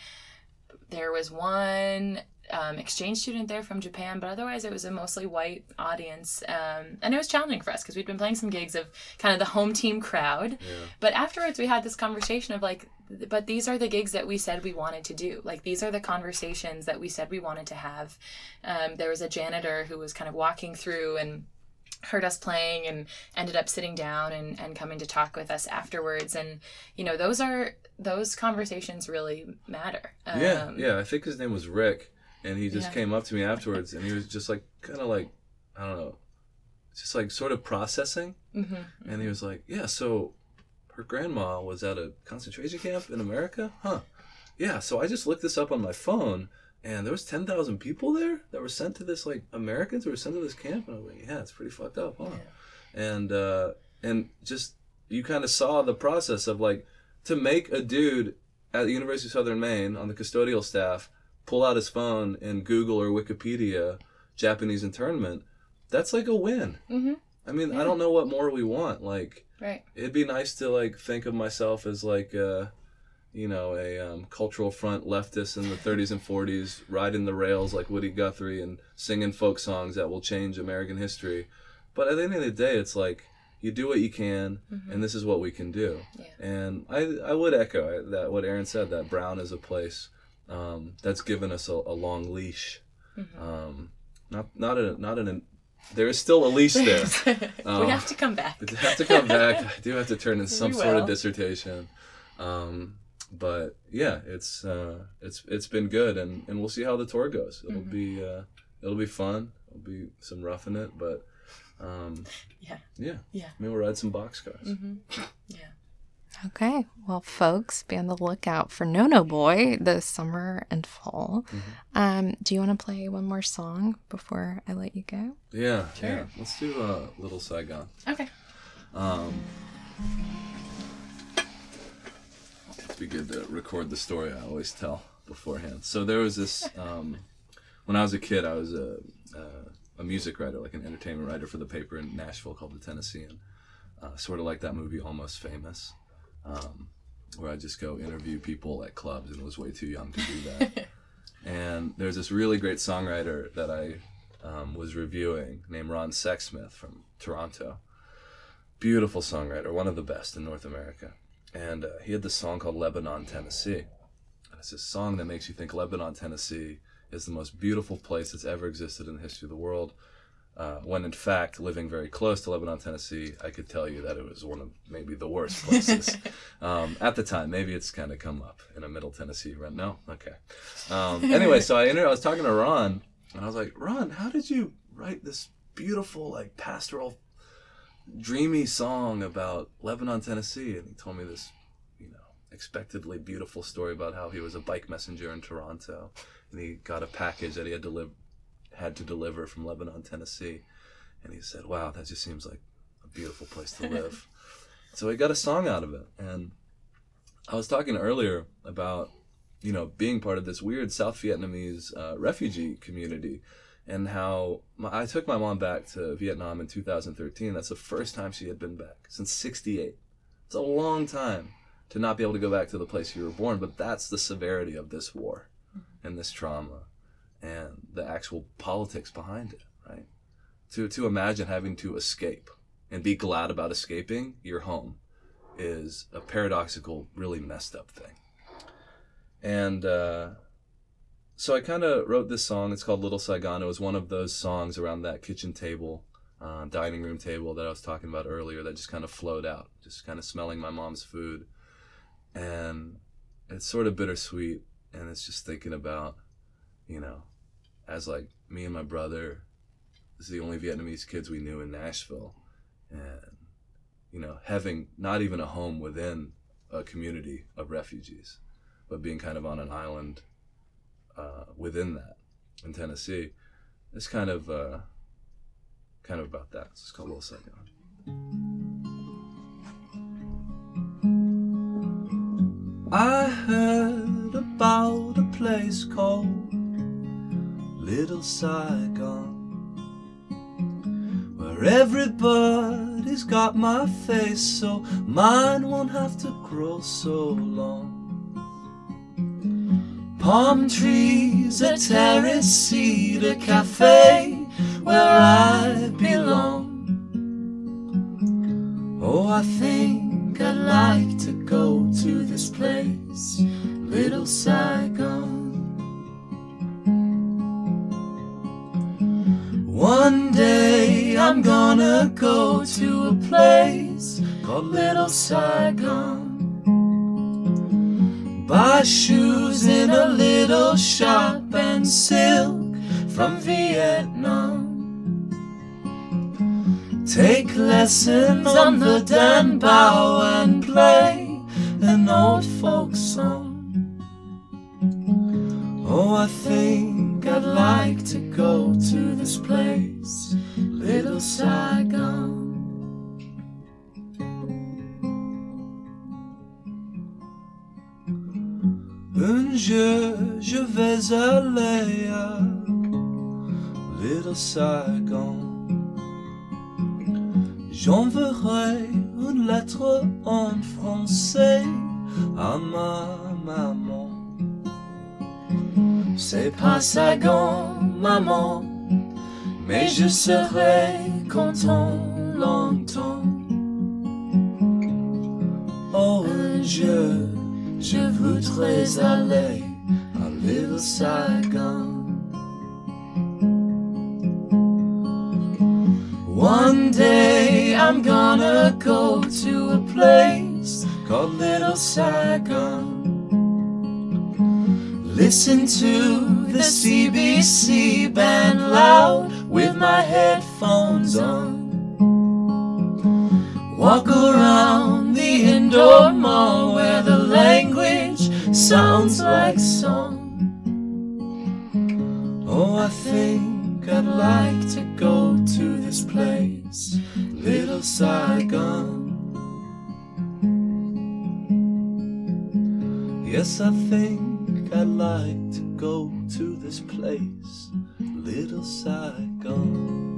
There was one um, exchange student there from Japan, but otherwise it was a mostly white audience. Um, and it was challenging for us because we'd been playing some gigs of kind of the home team crowd. But afterwards, we had this conversation of like, but these are the gigs that we said we wanted to do. Like, these are the conversations that we said we wanted to have. Um, there was a janitor who was kind of walking through and heard us playing and ended up sitting down and, and coming to talk with us afterwards and you know those are those conversations really matter Yeah, Um, yeah. I think his name was Rick, and he just Yeah. came up to me afterwards, and he was just like, kind of like, I don't know, just like sort of processing, mhm. and he was like, yeah, so her grandma was at a concentration camp in America, huh? Yeah, so I just looked this up on my phone, and there was ten thousand people there that were sent to this like Americans who were sent to this camp, and I was like, yeah, it's pretty fucked up, huh? And uh, and just you kind of saw the process of like to make a dude at the University of Southern Maine on the custodial staff pull out his phone and Google or Wikipedia Japanese internment, that's like a win. Mhm. I mean, I don't know what more we want. Like, right it'd be nice to like think of myself as like uh you know a um, cultural front leftist in the 30s and 40s riding the rails like woody guthrie and singing folk songs that will change american history but at the end of the day it's like you do what you can, and this is what we can do. Yeah. And I I would echo that what Erin said that Brown is a place um, that's given us a, a long leash. Um, not not a not an there is still a leash [laughs] there. we have to come back. I have to come back. I do have to turn in some sort of dissertation. Um, but yeah, it's uh, it's it's been good, and, and we'll see how the tour goes. It'll Mm-hmm. be uh, it'll be fun. It'll be some roughing it, but um, Yeah. yeah, Yeah. Maybe we'll ride some boxcars. [laughs] Yeah. Okay. Well, folks, be on the lookout for No No Boy this summer and fall. Um, do you want to play one more song before I let you go? Yeah, Sure. yeah. Let's do uh, Little Saigon. Okay. Um, it'd be good to record the story. I always tell beforehand. So there was this. [laughs] Um, when I was a kid, I was a, a a music writer, like an entertainment writer for the paper in Nashville called the Tennessean. Uh, sort of like that movie, Almost Famous, um, where I just go interview people at clubs, and was way too young to do that. [laughs] and there's this really great songwriter that I um, was reviewing named Ron Sexsmith from Toronto beautiful songwriter, one of the best in North America. And uh, he had this song called Lebanon, Tennessee. And it's this song that makes you think Lebanon, Tennessee is the most beautiful place that's ever existed in the history of the world. Uh, when in fact, living very close to Lebanon, Tennessee, I could tell you that it was one of maybe the worst [laughs] places um, at the time. Maybe it's kind of come up in a Middle Tennessee. Right? No, okay. Um, [laughs] anyway, so I, I was talking to Ron, and I was like, Ron, how did you write this beautiful, like pastoral dreamy song about Lebanon, Tennessee, and he told me this, you know, expectedly beautiful story about how he was a bike messenger in Toronto, and he got a package that he had to live, had to deliver from Lebanon, Tennessee, and he said, "Wow, that just seems like a beautiful place to live." [laughs] so he got a song out of it, and I was talking earlier about, you know, being part of this weird South Vietnamese uh, refugee community and how my, I took my mom back to Vietnam in 2013. That's the first time she had been back since 68. It's a long time to not be able to go back to the place you were born, but that's the severity of this war and this trauma and the actual politics behind it, right? To, to imagine having to escape and be glad about escaping your home is a paradoxical, really messed up thing. And, uh, so I kind of wrote this song. It's called Little Saigon. It was one of those songs around that kitchen table, uh, dining room table that I was talking about earlier that just kind of flowed out, just kind of smelling my mom's food. And it's sort of bittersweet. And it's just thinking about, you know, as like me and my brother, this is the only Vietnamese kids we knew in Nashville. And, you know, having not even a home within a community of refugees, but being kind of on an island uh, within that in Tennessee. It's kind of uh, kind of about that. It's called Little Saigon. I heard about a place called Little Saigon Where everybody's got my face So mine won't have to grow so long Palm trees, a terrace, cedar cafe Where I belong Oh, I think I'd like to go to this place, Little Saigon. Go to a place called Little Saigon. Buy shoes in a little shop and silk from Vietnam. Take lessons on the Dan Bau and play an old folk song. Oh, I think I'd like to go to this place, Little Saigon. Un jour, je vais aller à Little Saigon. J'enverrai une lettre en français à ma maman. C'est pas Saigon, maman, mais je serai content longtemps. Oh, je, je voudrais aller à Little Saigon. One day I'm gonna go to a place called Little Saigon. Listen to the CBC band loud with my headphones on. Walk around the indoor mall where the language sounds like song. Oh, I think I'd like to go to this place, Little Saigon. Yes, I think I'd like to go to this place, Little Saigon.